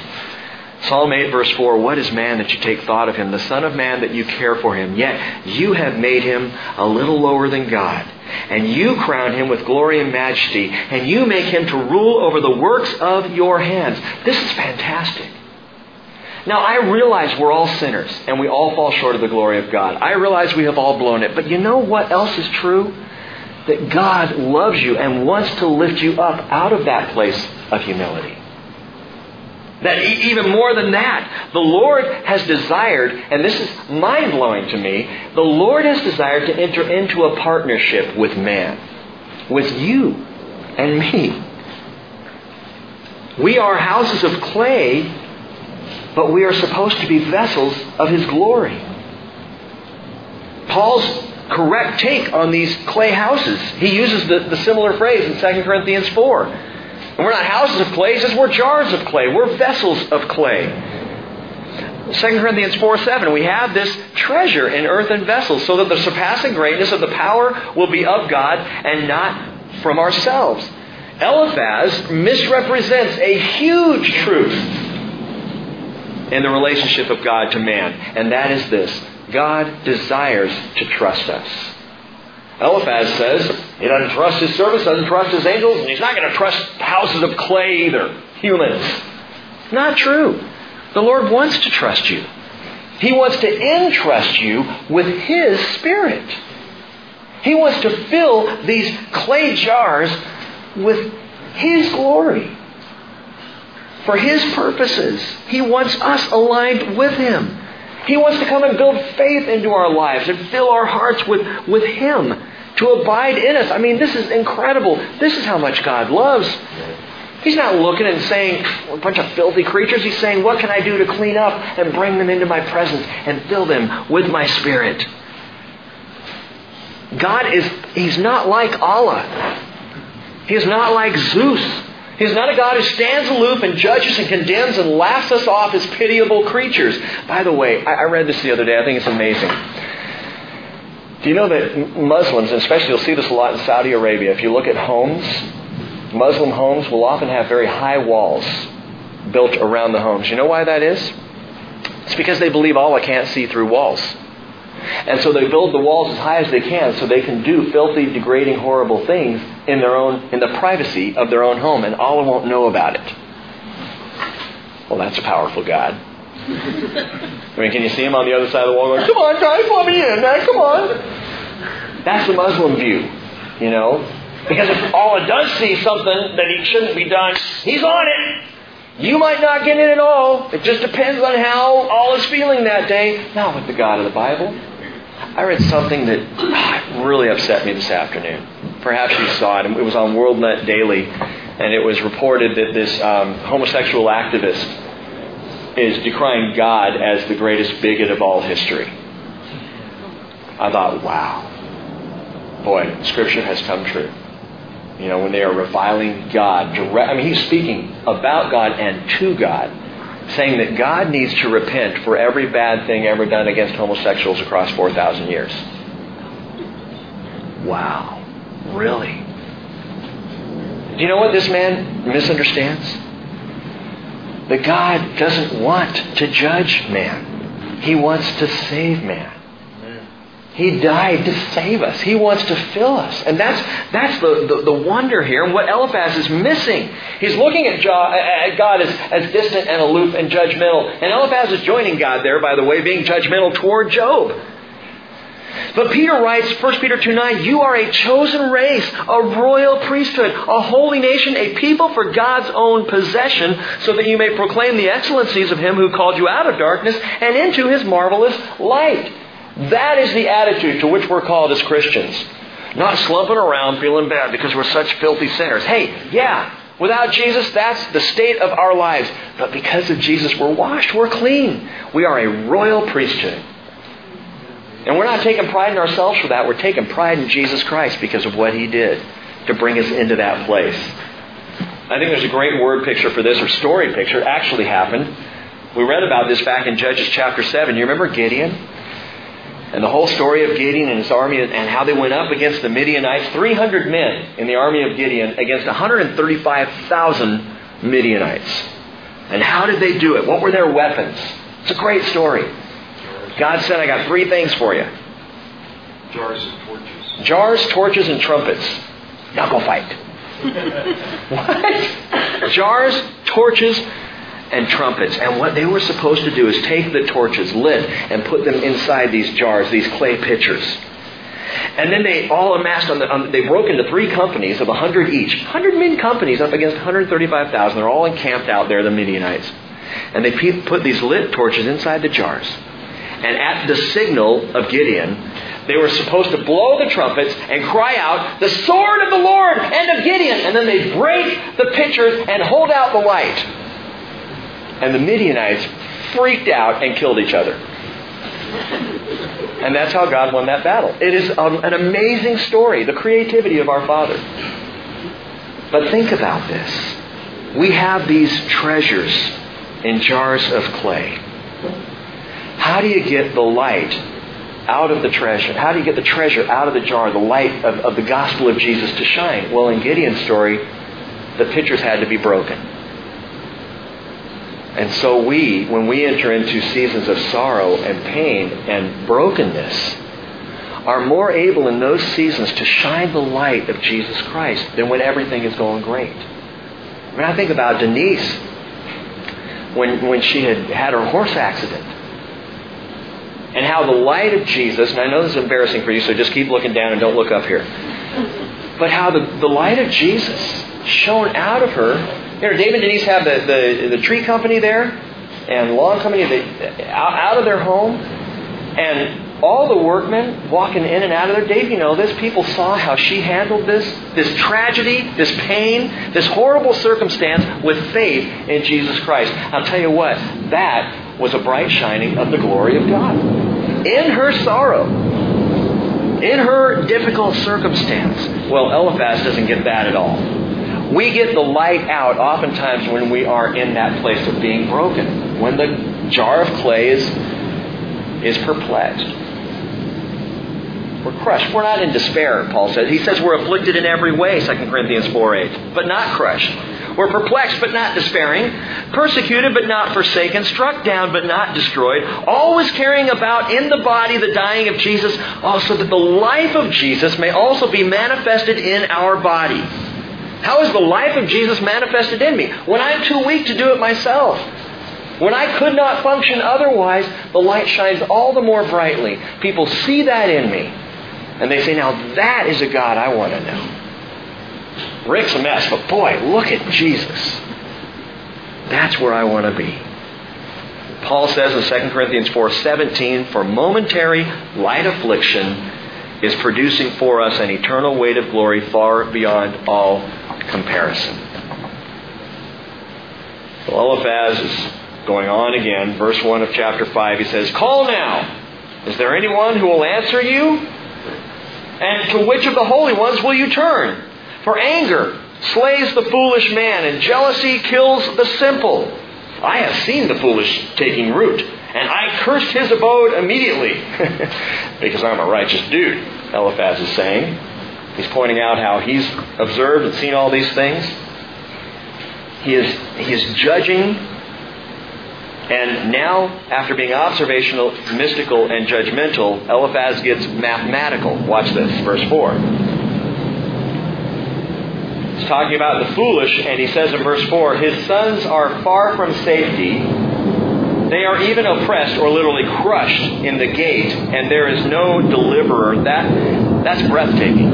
S1: Psalm 8, verse 4 What is man that you take thought of him? The Son of Man that you care for him. Yet you have made him a little lower than God. And you crown him with glory and majesty. And you make him to rule over the works of your hands. This is fantastic. Now, I realize we're all sinners and we all fall short of the glory of God. I realize we have all blown it. But you know what else is true? That God loves you and wants to lift you up out of that place of humility. That even more than that, the Lord has desired, and this is mind blowing to me, the Lord has desired to enter into a partnership with man, with you and me. We are houses of clay but we are supposed to be vessels of His glory. Paul's correct take on these clay houses, he uses the, the similar phrase in 2 Corinthians 4. And we're not houses of clay, says we're jars of clay, we're vessels of clay. 2 Corinthians 4 7, we have this treasure in earthen vessels, so that the surpassing greatness of the power will be of God and not from ourselves. Eliphaz misrepresents a huge truth in the relationship of God to man, and that is this God desires to trust us. Eliphaz says he doesn't trust his servants, doesn't trust his angels, and he's not going to trust houses of clay either, humans. Not true. The Lord wants to trust you. He wants to entrust you with His Spirit. He wants to fill these clay jars with His glory for His purposes. He wants us aligned with Him. He wants to come and build faith into our lives and fill our hearts with, with Him to abide in us. I mean, this is incredible. This is how much God loves. He's not looking and saying, a bunch of filthy creatures. He's saying, what can I do to clean up and bring them into my presence and fill them with my spirit? God is, He's not like Allah. He's not like Zeus. He's not a God who stands aloof and judges and condemns and laughs us off as pitiable creatures. By the way, I read this the other day. I think it's amazing. Do you know that Muslims, and especially you'll see this a lot in Saudi Arabia, if you look at homes, Muslim homes will often have very high walls built around the homes. You know why that is? It's because they believe oh, Allah can't see through walls. And so they build the walls as high as they can so they can do filthy, degrading, horrible things in their own in the privacy of their own home and Allah won't know about it. Well, that's a powerful God. I mean, can you see him on the other side of the wall going, Come on, guys, let me in, man, come on. That's the Muslim view, you know. Because if Allah does see something that he shouldn't be done, he's on it. You might not get in at all. It just depends on how Allah is feeling that day. Not with the God of the Bible. I read something that really upset me this afternoon. Perhaps you saw it. It was on WorldNet Daily, and it was reported that this um, homosexual activist is decrying God as the greatest bigot of all history. I thought, wow. Boy, Scripture has come true. You know, when they are reviling God. Direct, I mean, he's speaking about God and to God, saying that God needs to repent for every bad thing ever done against homosexuals across 4,000 years. Wow. Really? Do you know what this man misunderstands? That God doesn't want to judge man. He wants to save man. He died to save us. He wants to fill us. And that's, that's the, the, the wonder here and what Eliphaz is missing. He's looking at, at God as, as distant and aloof and judgmental. And Eliphaz is joining God there, by the way, being judgmental toward Job. But Peter writes, 1 Peter 2 9, You are a chosen race, a royal priesthood, a holy nation, a people for God's own possession, so that you may proclaim the excellencies of Him who called you out of darkness and into His marvelous light. That is the attitude to which we're called as Christians. Not slumping around feeling bad because we're such filthy sinners. Hey, yeah, without Jesus, that's the state of our lives. But because of Jesus, we're washed, we're clean. We are a royal priesthood. And we're not taking pride in ourselves for that. We're taking pride in Jesus Christ because of what He did to bring us into that place. I think there's a great word picture for this, or story picture. It actually happened. We read about this back in Judges chapter 7. You remember Gideon? And the whole story of Gideon and his army and how they went up against the Midianites. 300 men in the army of Gideon against 135,000 Midianites. And how did they do it? What were their weapons? It's a great story. God said, I got three things for you.
S2: Jars and torches.
S1: Jars, torches, and trumpets. Now go fight. what? Jars, torches, and trumpets. And what they were supposed to do is take the torches lit and put them inside these jars, these clay pitchers. And then they all amassed on the, on, they broke into three companies of 100 each. 100 men companies up against 135,000. They're all encamped out there, the Midianites. And they put these lit torches inside the jars. And at the signal of Gideon, they were supposed to blow the trumpets and cry out, The sword of the Lord and of Gideon! And then they break the pitchers and hold out the light. And the Midianites freaked out and killed each other. And that's how God won that battle. It is um, an amazing story, the creativity of our Father. But think about this. We have these treasures in jars of clay. How do you get the light out of the treasure? How do you get the treasure out of the jar, the light of, of the gospel of Jesus to shine? Well, in Gideon's story, the pitchers had to be broken. And so we, when we enter into seasons of sorrow and pain and brokenness, are more able in those seasons to shine the light of Jesus Christ than when everything is going great. I mean, I think about Denise when, when she had had her horse accident. And how the light of Jesus, and I know this is embarrassing for you, so just keep looking down and don't look up here. But how the, the light of Jesus shone out of her you know, David and Denise have the, the, the tree company there and lawn company they, out, out of their home. And all the workmen walking in and out of there, Dave, you know this, people saw how she handled this, this tragedy, this pain, this horrible circumstance with faith in Jesus Christ. I'll tell you what, that was a bright shining of the glory of God. In her sorrow, in her difficult circumstance. Well, Eliphaz doesn't get that at all. We get the light out oftentimes when we are in that place of being broken, when the jar of clay is, is perplexed. We're crushed. We're not in despair, Paul says. He says we're afflicted in every way, 2 Corinthians 4 8, but not crushed. We're perplexed but not despairing, persecuted but not forsaken, struck down but not destroyed, always carrying about in the body the dying of Jesus, also that the life of Jesus may also be manifested in our body. How is the life of Jesus manifested in me? When I'm too weak to do it myself. When I could not function otherwise, the light shines all the more brightly. People see that in me. And they say, now that is a God I want to know. Rick's a mess, but boy, look at Jesus. That's where I want to be. Paul says in 2 Corinthians 4:17, "For momentary light affliction is producing for us an eternal weight of glory far beyond all comparison. Well, Eliphaz is going on again. Verse 1 of chapter 5, he says, Call now. Is there anyone who will answer you? And to which of the holy ones will you turn? For anger slays the foolish man, and jealousy kills the simple. I have seen the foolish taking root, and I cursed his abode immediately. because I'm a righteous dude, Eliphaz is saying. He's pointing out how he's observed and seen all these things. He is, he is judging. And now, after being observational, mystical, and judgmental, Eliphaz gets mathematical. Watch this, verse 4. He's talking about the foolish, and he says in verse 4 His sons are far from safety. They are even oppressed or literally crushed in the gate, and there is no deliverer. That, that's breathtaking.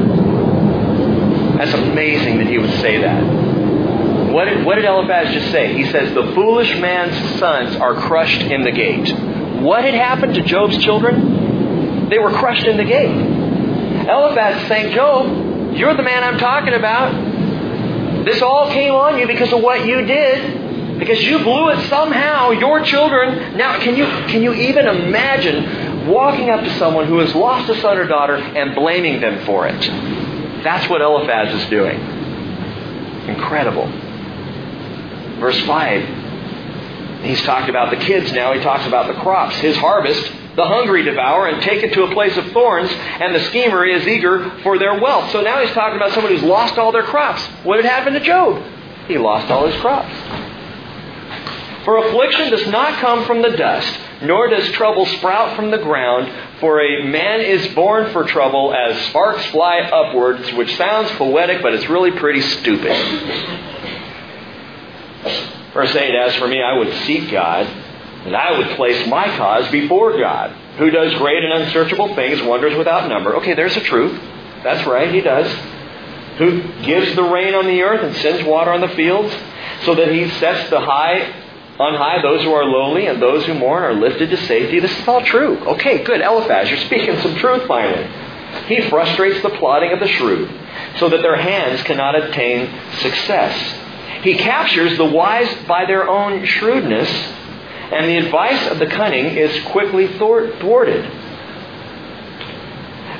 S1: That's amazing that he would say that. What did, what did Eliphaz just say? He says, The foolish man's sons are crushed in the gate. What had happened to Job's children? They were crushed in the gate. Eliphaz is saying, Job, you're the man I'm talking about. This all came on you because of what you did. Because you blew it somehow, your children. Now, can you, can you even imagine walking up to someone who has lost a son or daughter and blaming them for it? That's what Eliphaz is doing. Incredible. Verse 5. He's talked about the kids now. He talks about the crops. His harvest the hungry devour and take it to a place of thorns, and the schemer is eager for their wealth. So now he's talking about someone who's lost all their crops. What had happened to Job? He lost all his crops. For affliction does not come from the dust, nor does trouble sprout from the ground, for a man is born for trouble as sparks fly upwards, which sounds poetic, but it's really pretty stupid. Verse 8 As for me, I would seek God and I would place my cause before God, who does great and unsearchable things, wonders without number. Okay, there's a truth. That's right, He does. Who gives the rain on the earth and sends water on the fields, so that He sets the high on high those who are lowly and those who mourn are lifted to safety. This is all true. Okay, good. Eliphaz, you're speaking some truth finally. He frustrates the plotting of the shrewd, so that their hands cannot attain success. He captures the wise by their own shrewdness and the advice of the cunning is quickly thwarted.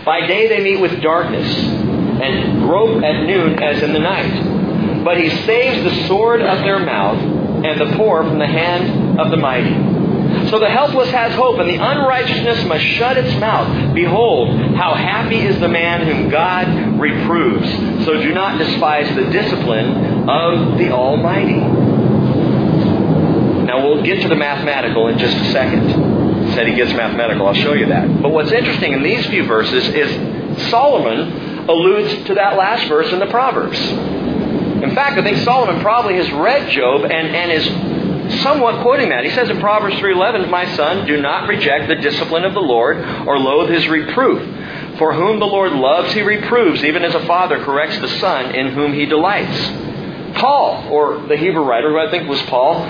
S1: By day they meet with darkness, and grope at noon as in the night. But he saves the sword of their mouth, and the poor from the hand of the mighty. So the helpless has hope, and the unrighteousness must shut its mouth. Behold, how happy is the man whom God reproves. So do not despise the discipline of the Almighty. Now we'll get to the mathematical in just a second. Said he gets mathematical. I'll show you that. But what's interesting in these few verses is Solomon alludes to that last verse in the Proverbs. In fact, I think Solomon probably has read Job and, and is somewhat quoting that. He says in Proverbs 3:11, "My son, do not reject the discipline of the Lord or loathe his reproof. For whom the Lord loves, he reproves, even as a father corrects the son in whom he delights." Paul, or the Hebrew writer, who I think was Paul,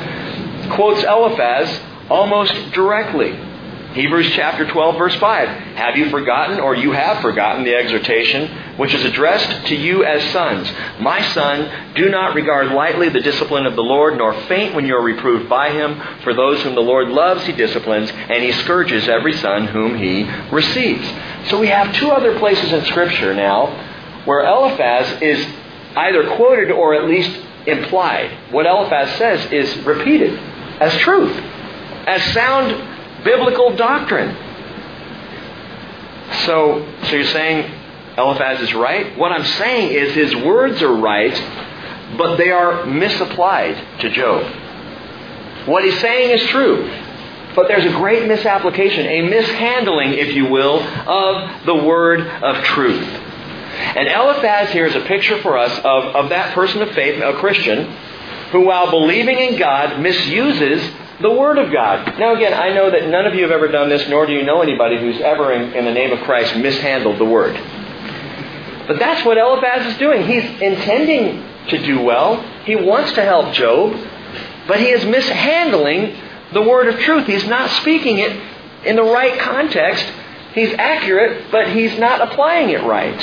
S1: quotes Eliphaz almost directly. Hebrews chapter 12 verse 5. Have you forgotten or you have forgotten the exhortation which is addressed to you as sons? My son, do not regard lightly the discipline of the Lord, nor faint when you are reproved by him. For those whom the Lord loves, he disciplines, and he scourges every son whom he receives. So we have two other places in Scripture now where Eliphaz is either quoted or at least implied. What Eliphaz says is repeated as truth, as sound biblical doctrine. So, so you're saying Eliphaz is right? What I'm saying is his words are right, but they are misapplied to Job. What he's saying is true, but there's a great misapplication, a mishandling, if you will, of the word of truth. And Eliphaz here is a picture for us of, of that person of faith, a Christian, who, while believing in God, misuses the Word of God. Now, again, I know that none of you have ever done this, nor do you know anybody who's ever, in, in the name of Christ, mishandled the Word. But that's what Eliphaz is doing. He's intending to do well. He wants to help Job, but he is mishandling the word of truth. He's not speaking it in the right context. He's accurate, but he's not applying it right.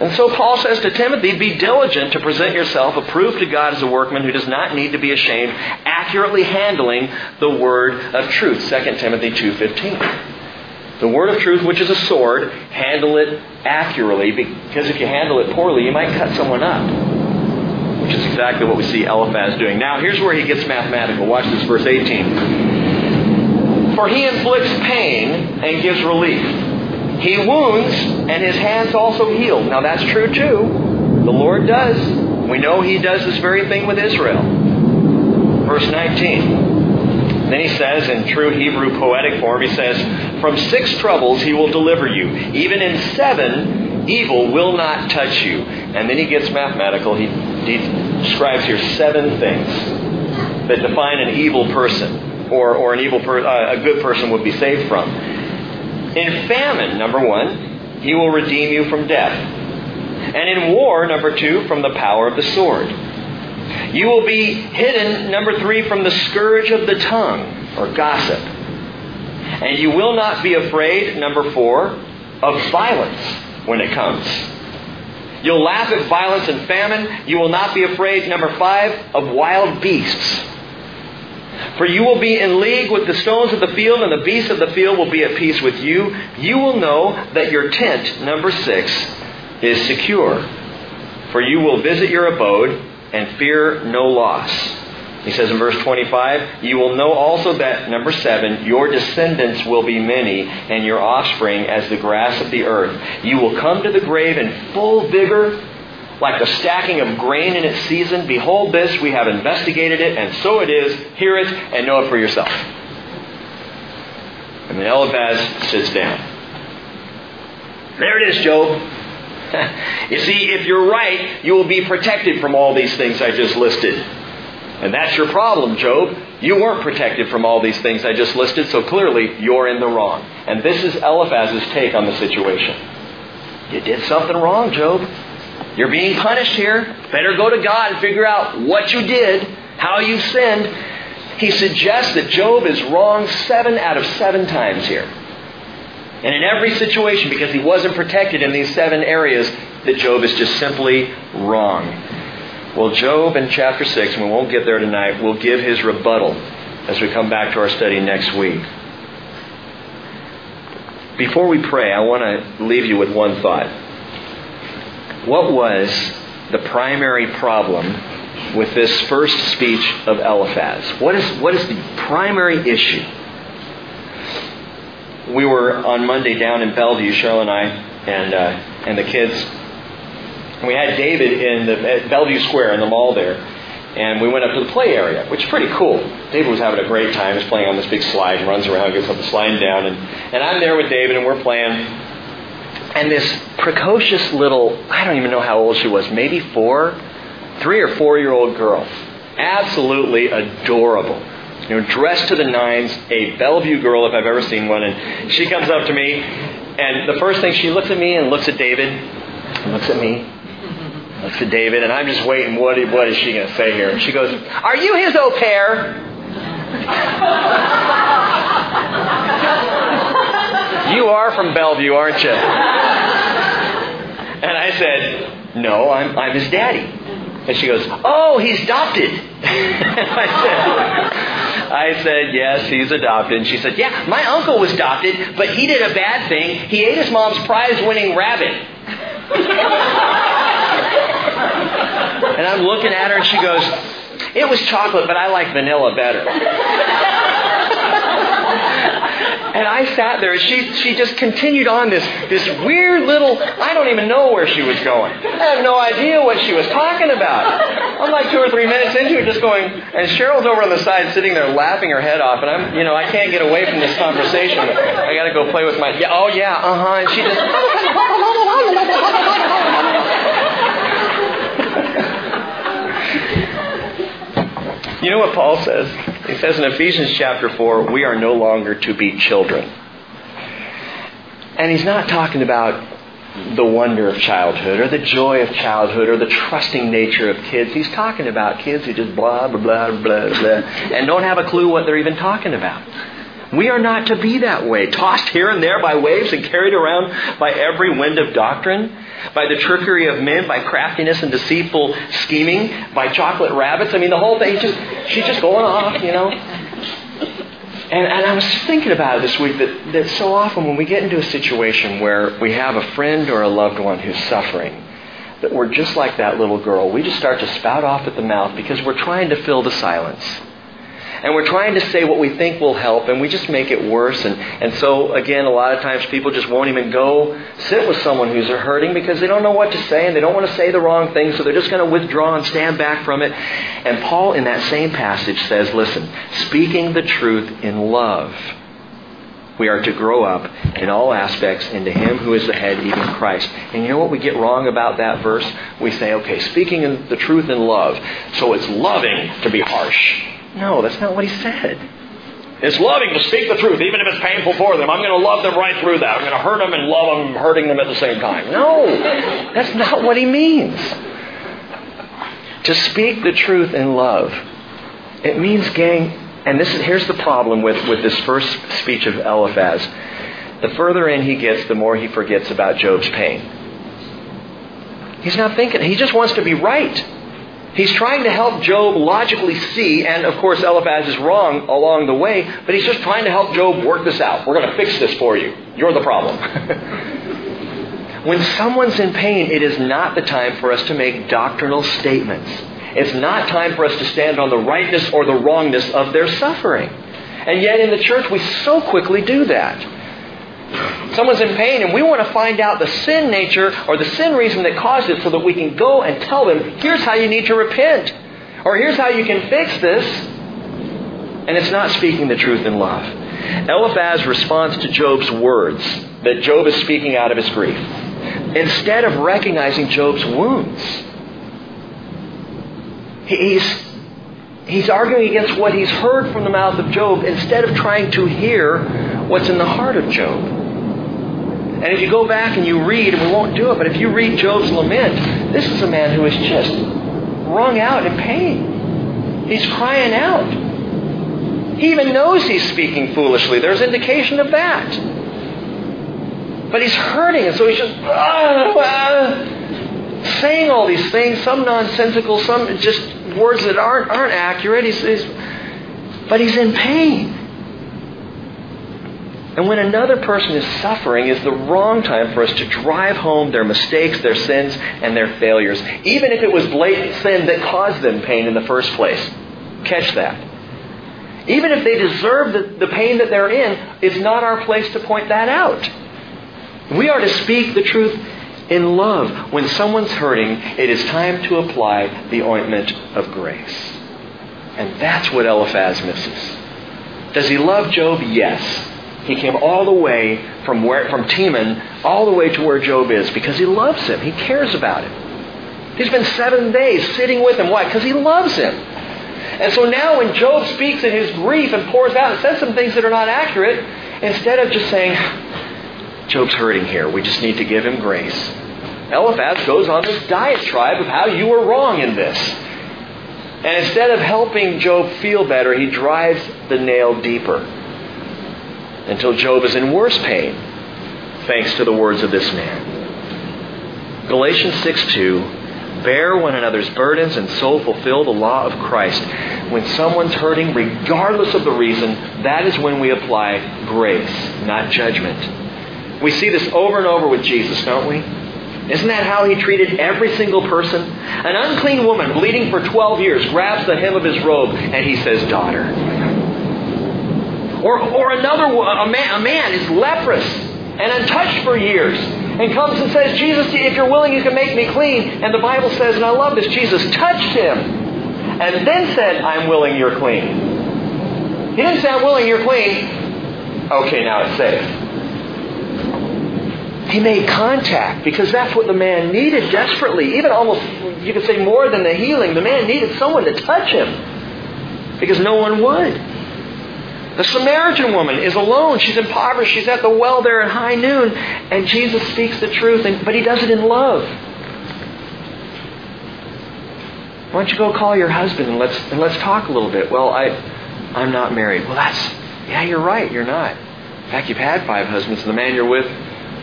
S1: And so Paul says to Timothy, be diligent to present yourself approved to God as a workman who does not need to be ashamed, accurately handling the word of truth. 2 Timothy 2.15. The word of truth, which is a sword, handle it accurately, because if you handle it poorly, you might cut someone up. Which is exactly what we see Eliphaz doing. Now, here's where he gets mathematical. Watch this, verse 18. For he inflicts pain and gives relief. He wounds, and his hands also heal. Now that's true too. The Lord does. We know he does this very thing with Israel. Verse 19. Then he says, in true Hebrew poetic form, he says, From six troubles he will deliver you. Even in seven, evil will not touch you. And then he gets mathematical. He, he describes here seven things that define an evil person, or, or an evil per, uh, a good person would be saved from. In famine, number one, he will redeem you from death. And in war, number two, from the power of the sword. You will be hidden, number three, from the scourge of the tongue, or gossip. And you will not be afraid, number four, of violence when it comes. You'll laugh at violence and famine. You will not be afraid, number five, of wild beasts. For you will be in league with the stones of the field, and the beasts of the field will be at peace with you. You will know that your tent, number six, is secure. For you will visit your abode and fear no loss. He says in verse 25, You will know also that, number seven, your descendants will be many, and your offspring as the grass of the earth. You will come to the grave in full vigor, like the stacking of grain in its season. Behold this, we have investigated it, and so it is. Hear it and know it for yourself. And then Eliphaz sits down. There it is, Job. you see, if you're right, you will be protected from all these things I just listed. And that's your problem, Job. You weren't protected from all these things I just listed, so clearly you're in the wrong. And this is Eliphaz's take on the situation. You did something wrong, Job. You're being punished here. Better go to God and figure out what you did, how you sinned. He suggests that Job is wrong seven out of seven times here. And in every situation, because he wasn't protected in these seven areas, that Job is just simply wrong. Well, Job in chapter 6, and we won't get there tonight, will give his rebuttal as we come back to our study next week. Before we pray, I want to leave you with one thought. What was the primary problem with this first speech of Eliphaz? What is, what is the primary issue? We were on Monday down in Bellevue, Cheryl and I, and, uh, and the kids and we had David in the, at Bellevue Square in the mall there. And we went up to the play area, which is pretty cool. David was having a great time. He's playing on this big slide and runs around, gets up the slide down. And, and I'm there with David, and we're playing. And this precocious little, I don't even know how old she was, maybe four, three or four year old girl. Absolutely adorable. You know, dressed to the nines, a Bellevue girl if I've ever seen one. And she comes up to me, and the first thing she looks at me and looks at David, looks at me, looks at David, and I'm just waiting. What, what is she going to say here? And She goes, Are you his au pair? You are from Bellevue, aren't you? And I said, No, I'm, I'm his daddy. And she goes, Oh, he's adopted. I said, I said, Yes, he's adopted. And she said, Yeah, my uncle was adopted, but he did a bad thing. He ate his mom's prize winning rabbit. And I'm looking at her and she goes, It was chocolate, but I like vanilla better. And I sat there and she, she just continued on this, this weird little, I don't even know where she was going. I have no idea what she was talking about. I'm like two or three minutes into it just going, and Cheryl's over on the side sitting there laughing her head off, and I'm, you know, I can't get away from this conversation. I gotta go play with my, yeah, oh yeah, uh-huh, and she just, You know what Paul says? He says in Ephesians chapter 4, we are no longer to be children. And he's not talking about the wonder of childhood or the joy of childhood or the trusting nature of kids. He's talking about kids who just blah, blah, blah, blah, blah, and don't have a clue what they're even talking about. We are not to be that way, tossed here and there by waves and carried around by every wind of doctrine by the trickery of men, by craftiness and deceitful scheming, by chocolate rabbits. I mean, the whole thing, just, she's just going off, you know. And, and I was thinking about it this week that, that so often when we get into a situation where we have a friend or a loved one who's suffering, that we're just like that little girl. We just start to spout off at the mouth because we're trying to fill the silence and we're trying to say what we think will help, and we just make it worse. And, and so, again, a lot of times people just won't even go sit with someone who's hurting because they don't know what to say and they don't want to say the wrong thing, so they're just going to withdraw and stand back from it. And Paul, in that same passage, says, listen, speaking the truth in love. We are to grow up in all aspects into Him who is the head, even Christ. And you know what we get wrong about that verse? We say, okay, speaking the truth in love, so it's loving to be harsh. No, that's not what he said. It's loving to speak the truth, even if it's painful for them. I'm going to love them right through that. I'm going to hurt them and love them, hurting them at the same time. No, that's not what he means. To speak the truth in love, it means, gang, and this is, here's the problem with, with this first speech of Eliphaz. the further in he gets, the more he forgets about Job's pain. He's not thinking, he just wants to be right. He's trying to help Job logically see, and of course Eliphaz is wrong along the way, but he's just trying to help Job work this out. We're going to fix this for you. You're the problem. when someone's in pain, it is not the time for us to make doctrinal statements. It's not time for us to stand on the rightness or the wrongness of their suffering. And yet in the church, we so quickly do that. Someone's in pain and we want to find out the sin nature or the sin reason that caused it so that we can go and tell them, here's how you need to repent. Or here's how you can fix this. And it's not speaking the truth in love. Eliphaz responds to Job's words that Job is speaking out of his grief. Instead of recognizing Job's wounds, he's, he's arguing against what he's heard from the mouth of Job instead of trying to hear what's in the heart of Job. And if you go back and you read, and we won't do it, but if you read Job's lament, this is a man who is just wrung out in pain. He's crying out. He even knows he's speaking foolishly. There's indication of that. But he's hurting, and so he's just uh, uh, saying all these things, some nonsensical, some just words that aren't, aren't accurate. He's, he's, but he's in pain. And when another person is suffering is the wrong time for us to drive home their mistakes, their sins, and their failures, even if it was blatant sin that caused them pain in the first place. Catch that. Even if they deserve the, the pain that they're in, it's not our place to point that out. We are to speak the truth in love. When someone's hurting, it is time to apply the ointment of grace. And that's what Eliphaz misses. Does he love Job? Yes. He came all the way from where from Teman all the way to where Job is because he loves him. He cares about him. He's been seven days sitting with him. Why? Because he loves him. And so now when Job speaks in his grief and pours out and says some things that are not accurate, instead of just saying, Job's hurting here, we just need to give him grace. Eliphaz goes on this diatribe of how you were wrong in this. And instead of helping Job feel better, he drives the nail deeper until Job is in worse pain, thanks to the words of this man. Galatians 6 2 Bear one another's burdens and so fulfill the law of Christ. When someone's hurting, regardless of the reason, that is when we apply grace, not judgment. We see this over and over with Jesus, don't we? Isn't that how he treated every single person? An unclean woman bleeding for 12 years grabs the hem of his robe and he says, Daughter, or, or another, a man, a man is leprous and untouched for years and comes and says, Jesus, if you're willing, you can make me clean. And the Bible says, and I love this, Jesus touched him and then said, I'm willing, you're clean. He didn't say, I'm willing, you're clean. Okay, now it's safe. He made contact because that's what the man needed desperately. Even almost, you could say more than the healing. The man needed someone to touch him because no one would. The Samaritan woman is alone. She's impoverished. She's at the well there at high noon. And Jesus speaks the truth, and, but he does it in love. Why don't you go call your husband and let's, and let's talk a little bit? Well, I, I'm not married. Well, that's, yeah, you're right. You're not. In fact, you've had five husbands, and the man you're with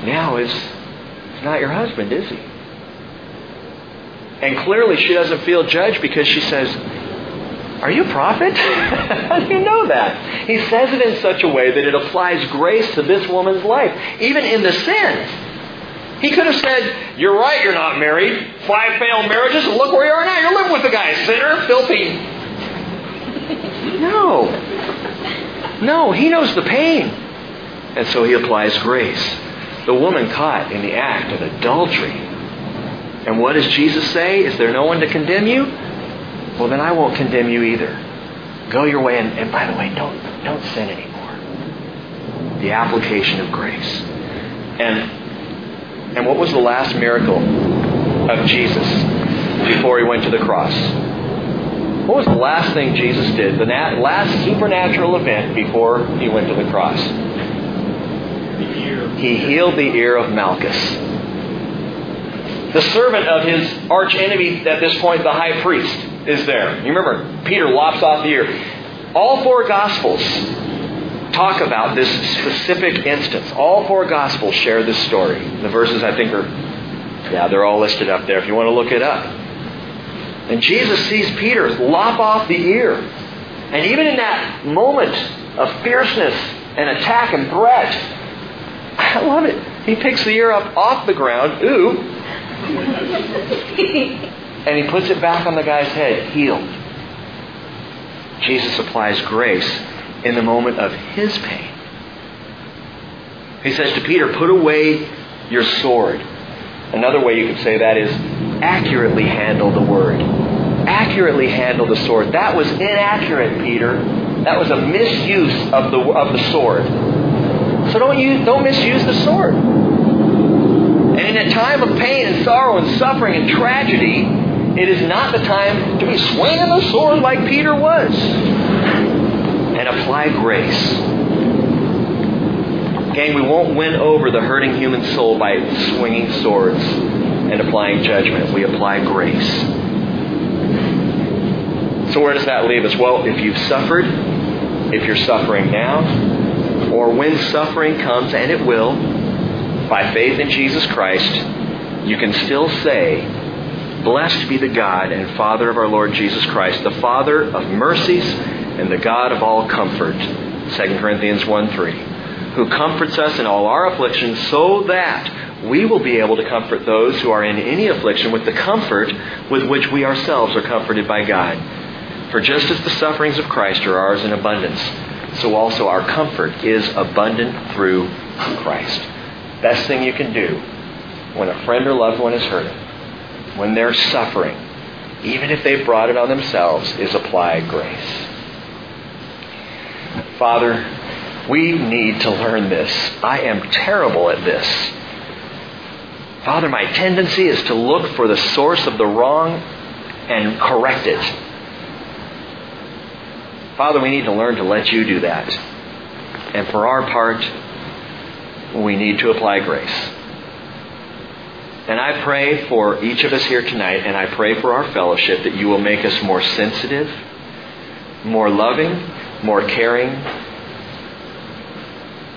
S1: now is, is not your husband, is he? And clearly she doesn't feel judged because she says, are you a prophet? How do you know that? He says it in such a way that it applies grace to this woman's life, even in the sin. He could have said, You're right, you're not married. Five failed marriages, and look where you are now. You're living with the guy, sinner, filthy. No. No, he knows the pain. And so he applies grace. The woman caught in the act of adultery. And what does Jesus say? Is there no one to condemn you? Well, then I won't condemn you either. Go your way, and, and by the way, don't, don't sin anymore. The application of grace. And, and what was the last miracle of Jesus before he went to the cross? What was the last thing Jesus did? The nat- last supernatural event before he went to the cross? He healed the ear of Malchus. The servant of his arch enemy at this point, the high priest is there. You remember, Peter lops off the ear. All four Gospels talk about this specific instance. All four Gospels share this story. The verses, I think, are, yeah, they're all listed up there if you want to look it up. And Jesus sees Peter lop off the ear. And even in that moment of fierceness and attack and threat, I love it. He picks the ear up off the ground, ooh, and he puts it back on the guy's head, healed. Jesus applies grace in the moment of his pain. He says to Peter, Put away your sword. Another way you could say that is accurately handle the word. Accurately handle the sword. That was inaccurate, Peter. That was a misuse of the, of the sword. So don't, use, don't misuse the sword. And in a time of pain and sorrow and suffering and tragedy, it is not the time to be swinging the sword like Peter was. And apply grace. Gang, we won't win over the hurting human soul by swinging swords and applying judgment. We apply grace. So, where does that leave us? Well, if you've suffered, if you're suffering now, or when suffering comes, and it will, by faith in Jesus Christ, you can still say, Blessed be the God and Father of our Lord Jesus Christ, the Father of mercies and the God of all comfort. 2 Corinthians 1 3. Who comforts us in all our afflictions so that we will be able to comfort those who are in any affliction with the comfort with which we ourselves are comforted by God. For just as the sufferings of Christ are ours in abundance, so also our comfort is abundant through Christ. Best thing you can do when a friend or loved one is hurting, when they're suffering, even if they've brought it on themselves, is apply grace. Father, we need to learn this. I am terrible at this. Father, my tendency is to look for the source of the wrong and correct it. Father, we need to learn to let you do that. And for our part, we need to apply grace. And I pray for each of us here tonight, and I pray for our fellowship that you will make us more sensitive, more loving, more caring,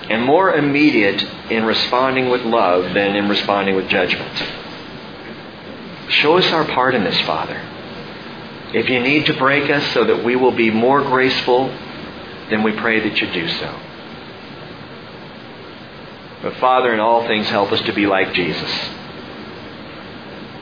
S1: and more immediate in responding with love than in responding with judgment. Show us our part in this, Father. If you need to break us so that we will be more graceful, then we pray that you do so. But Father, in all things, help us to be like Jesus.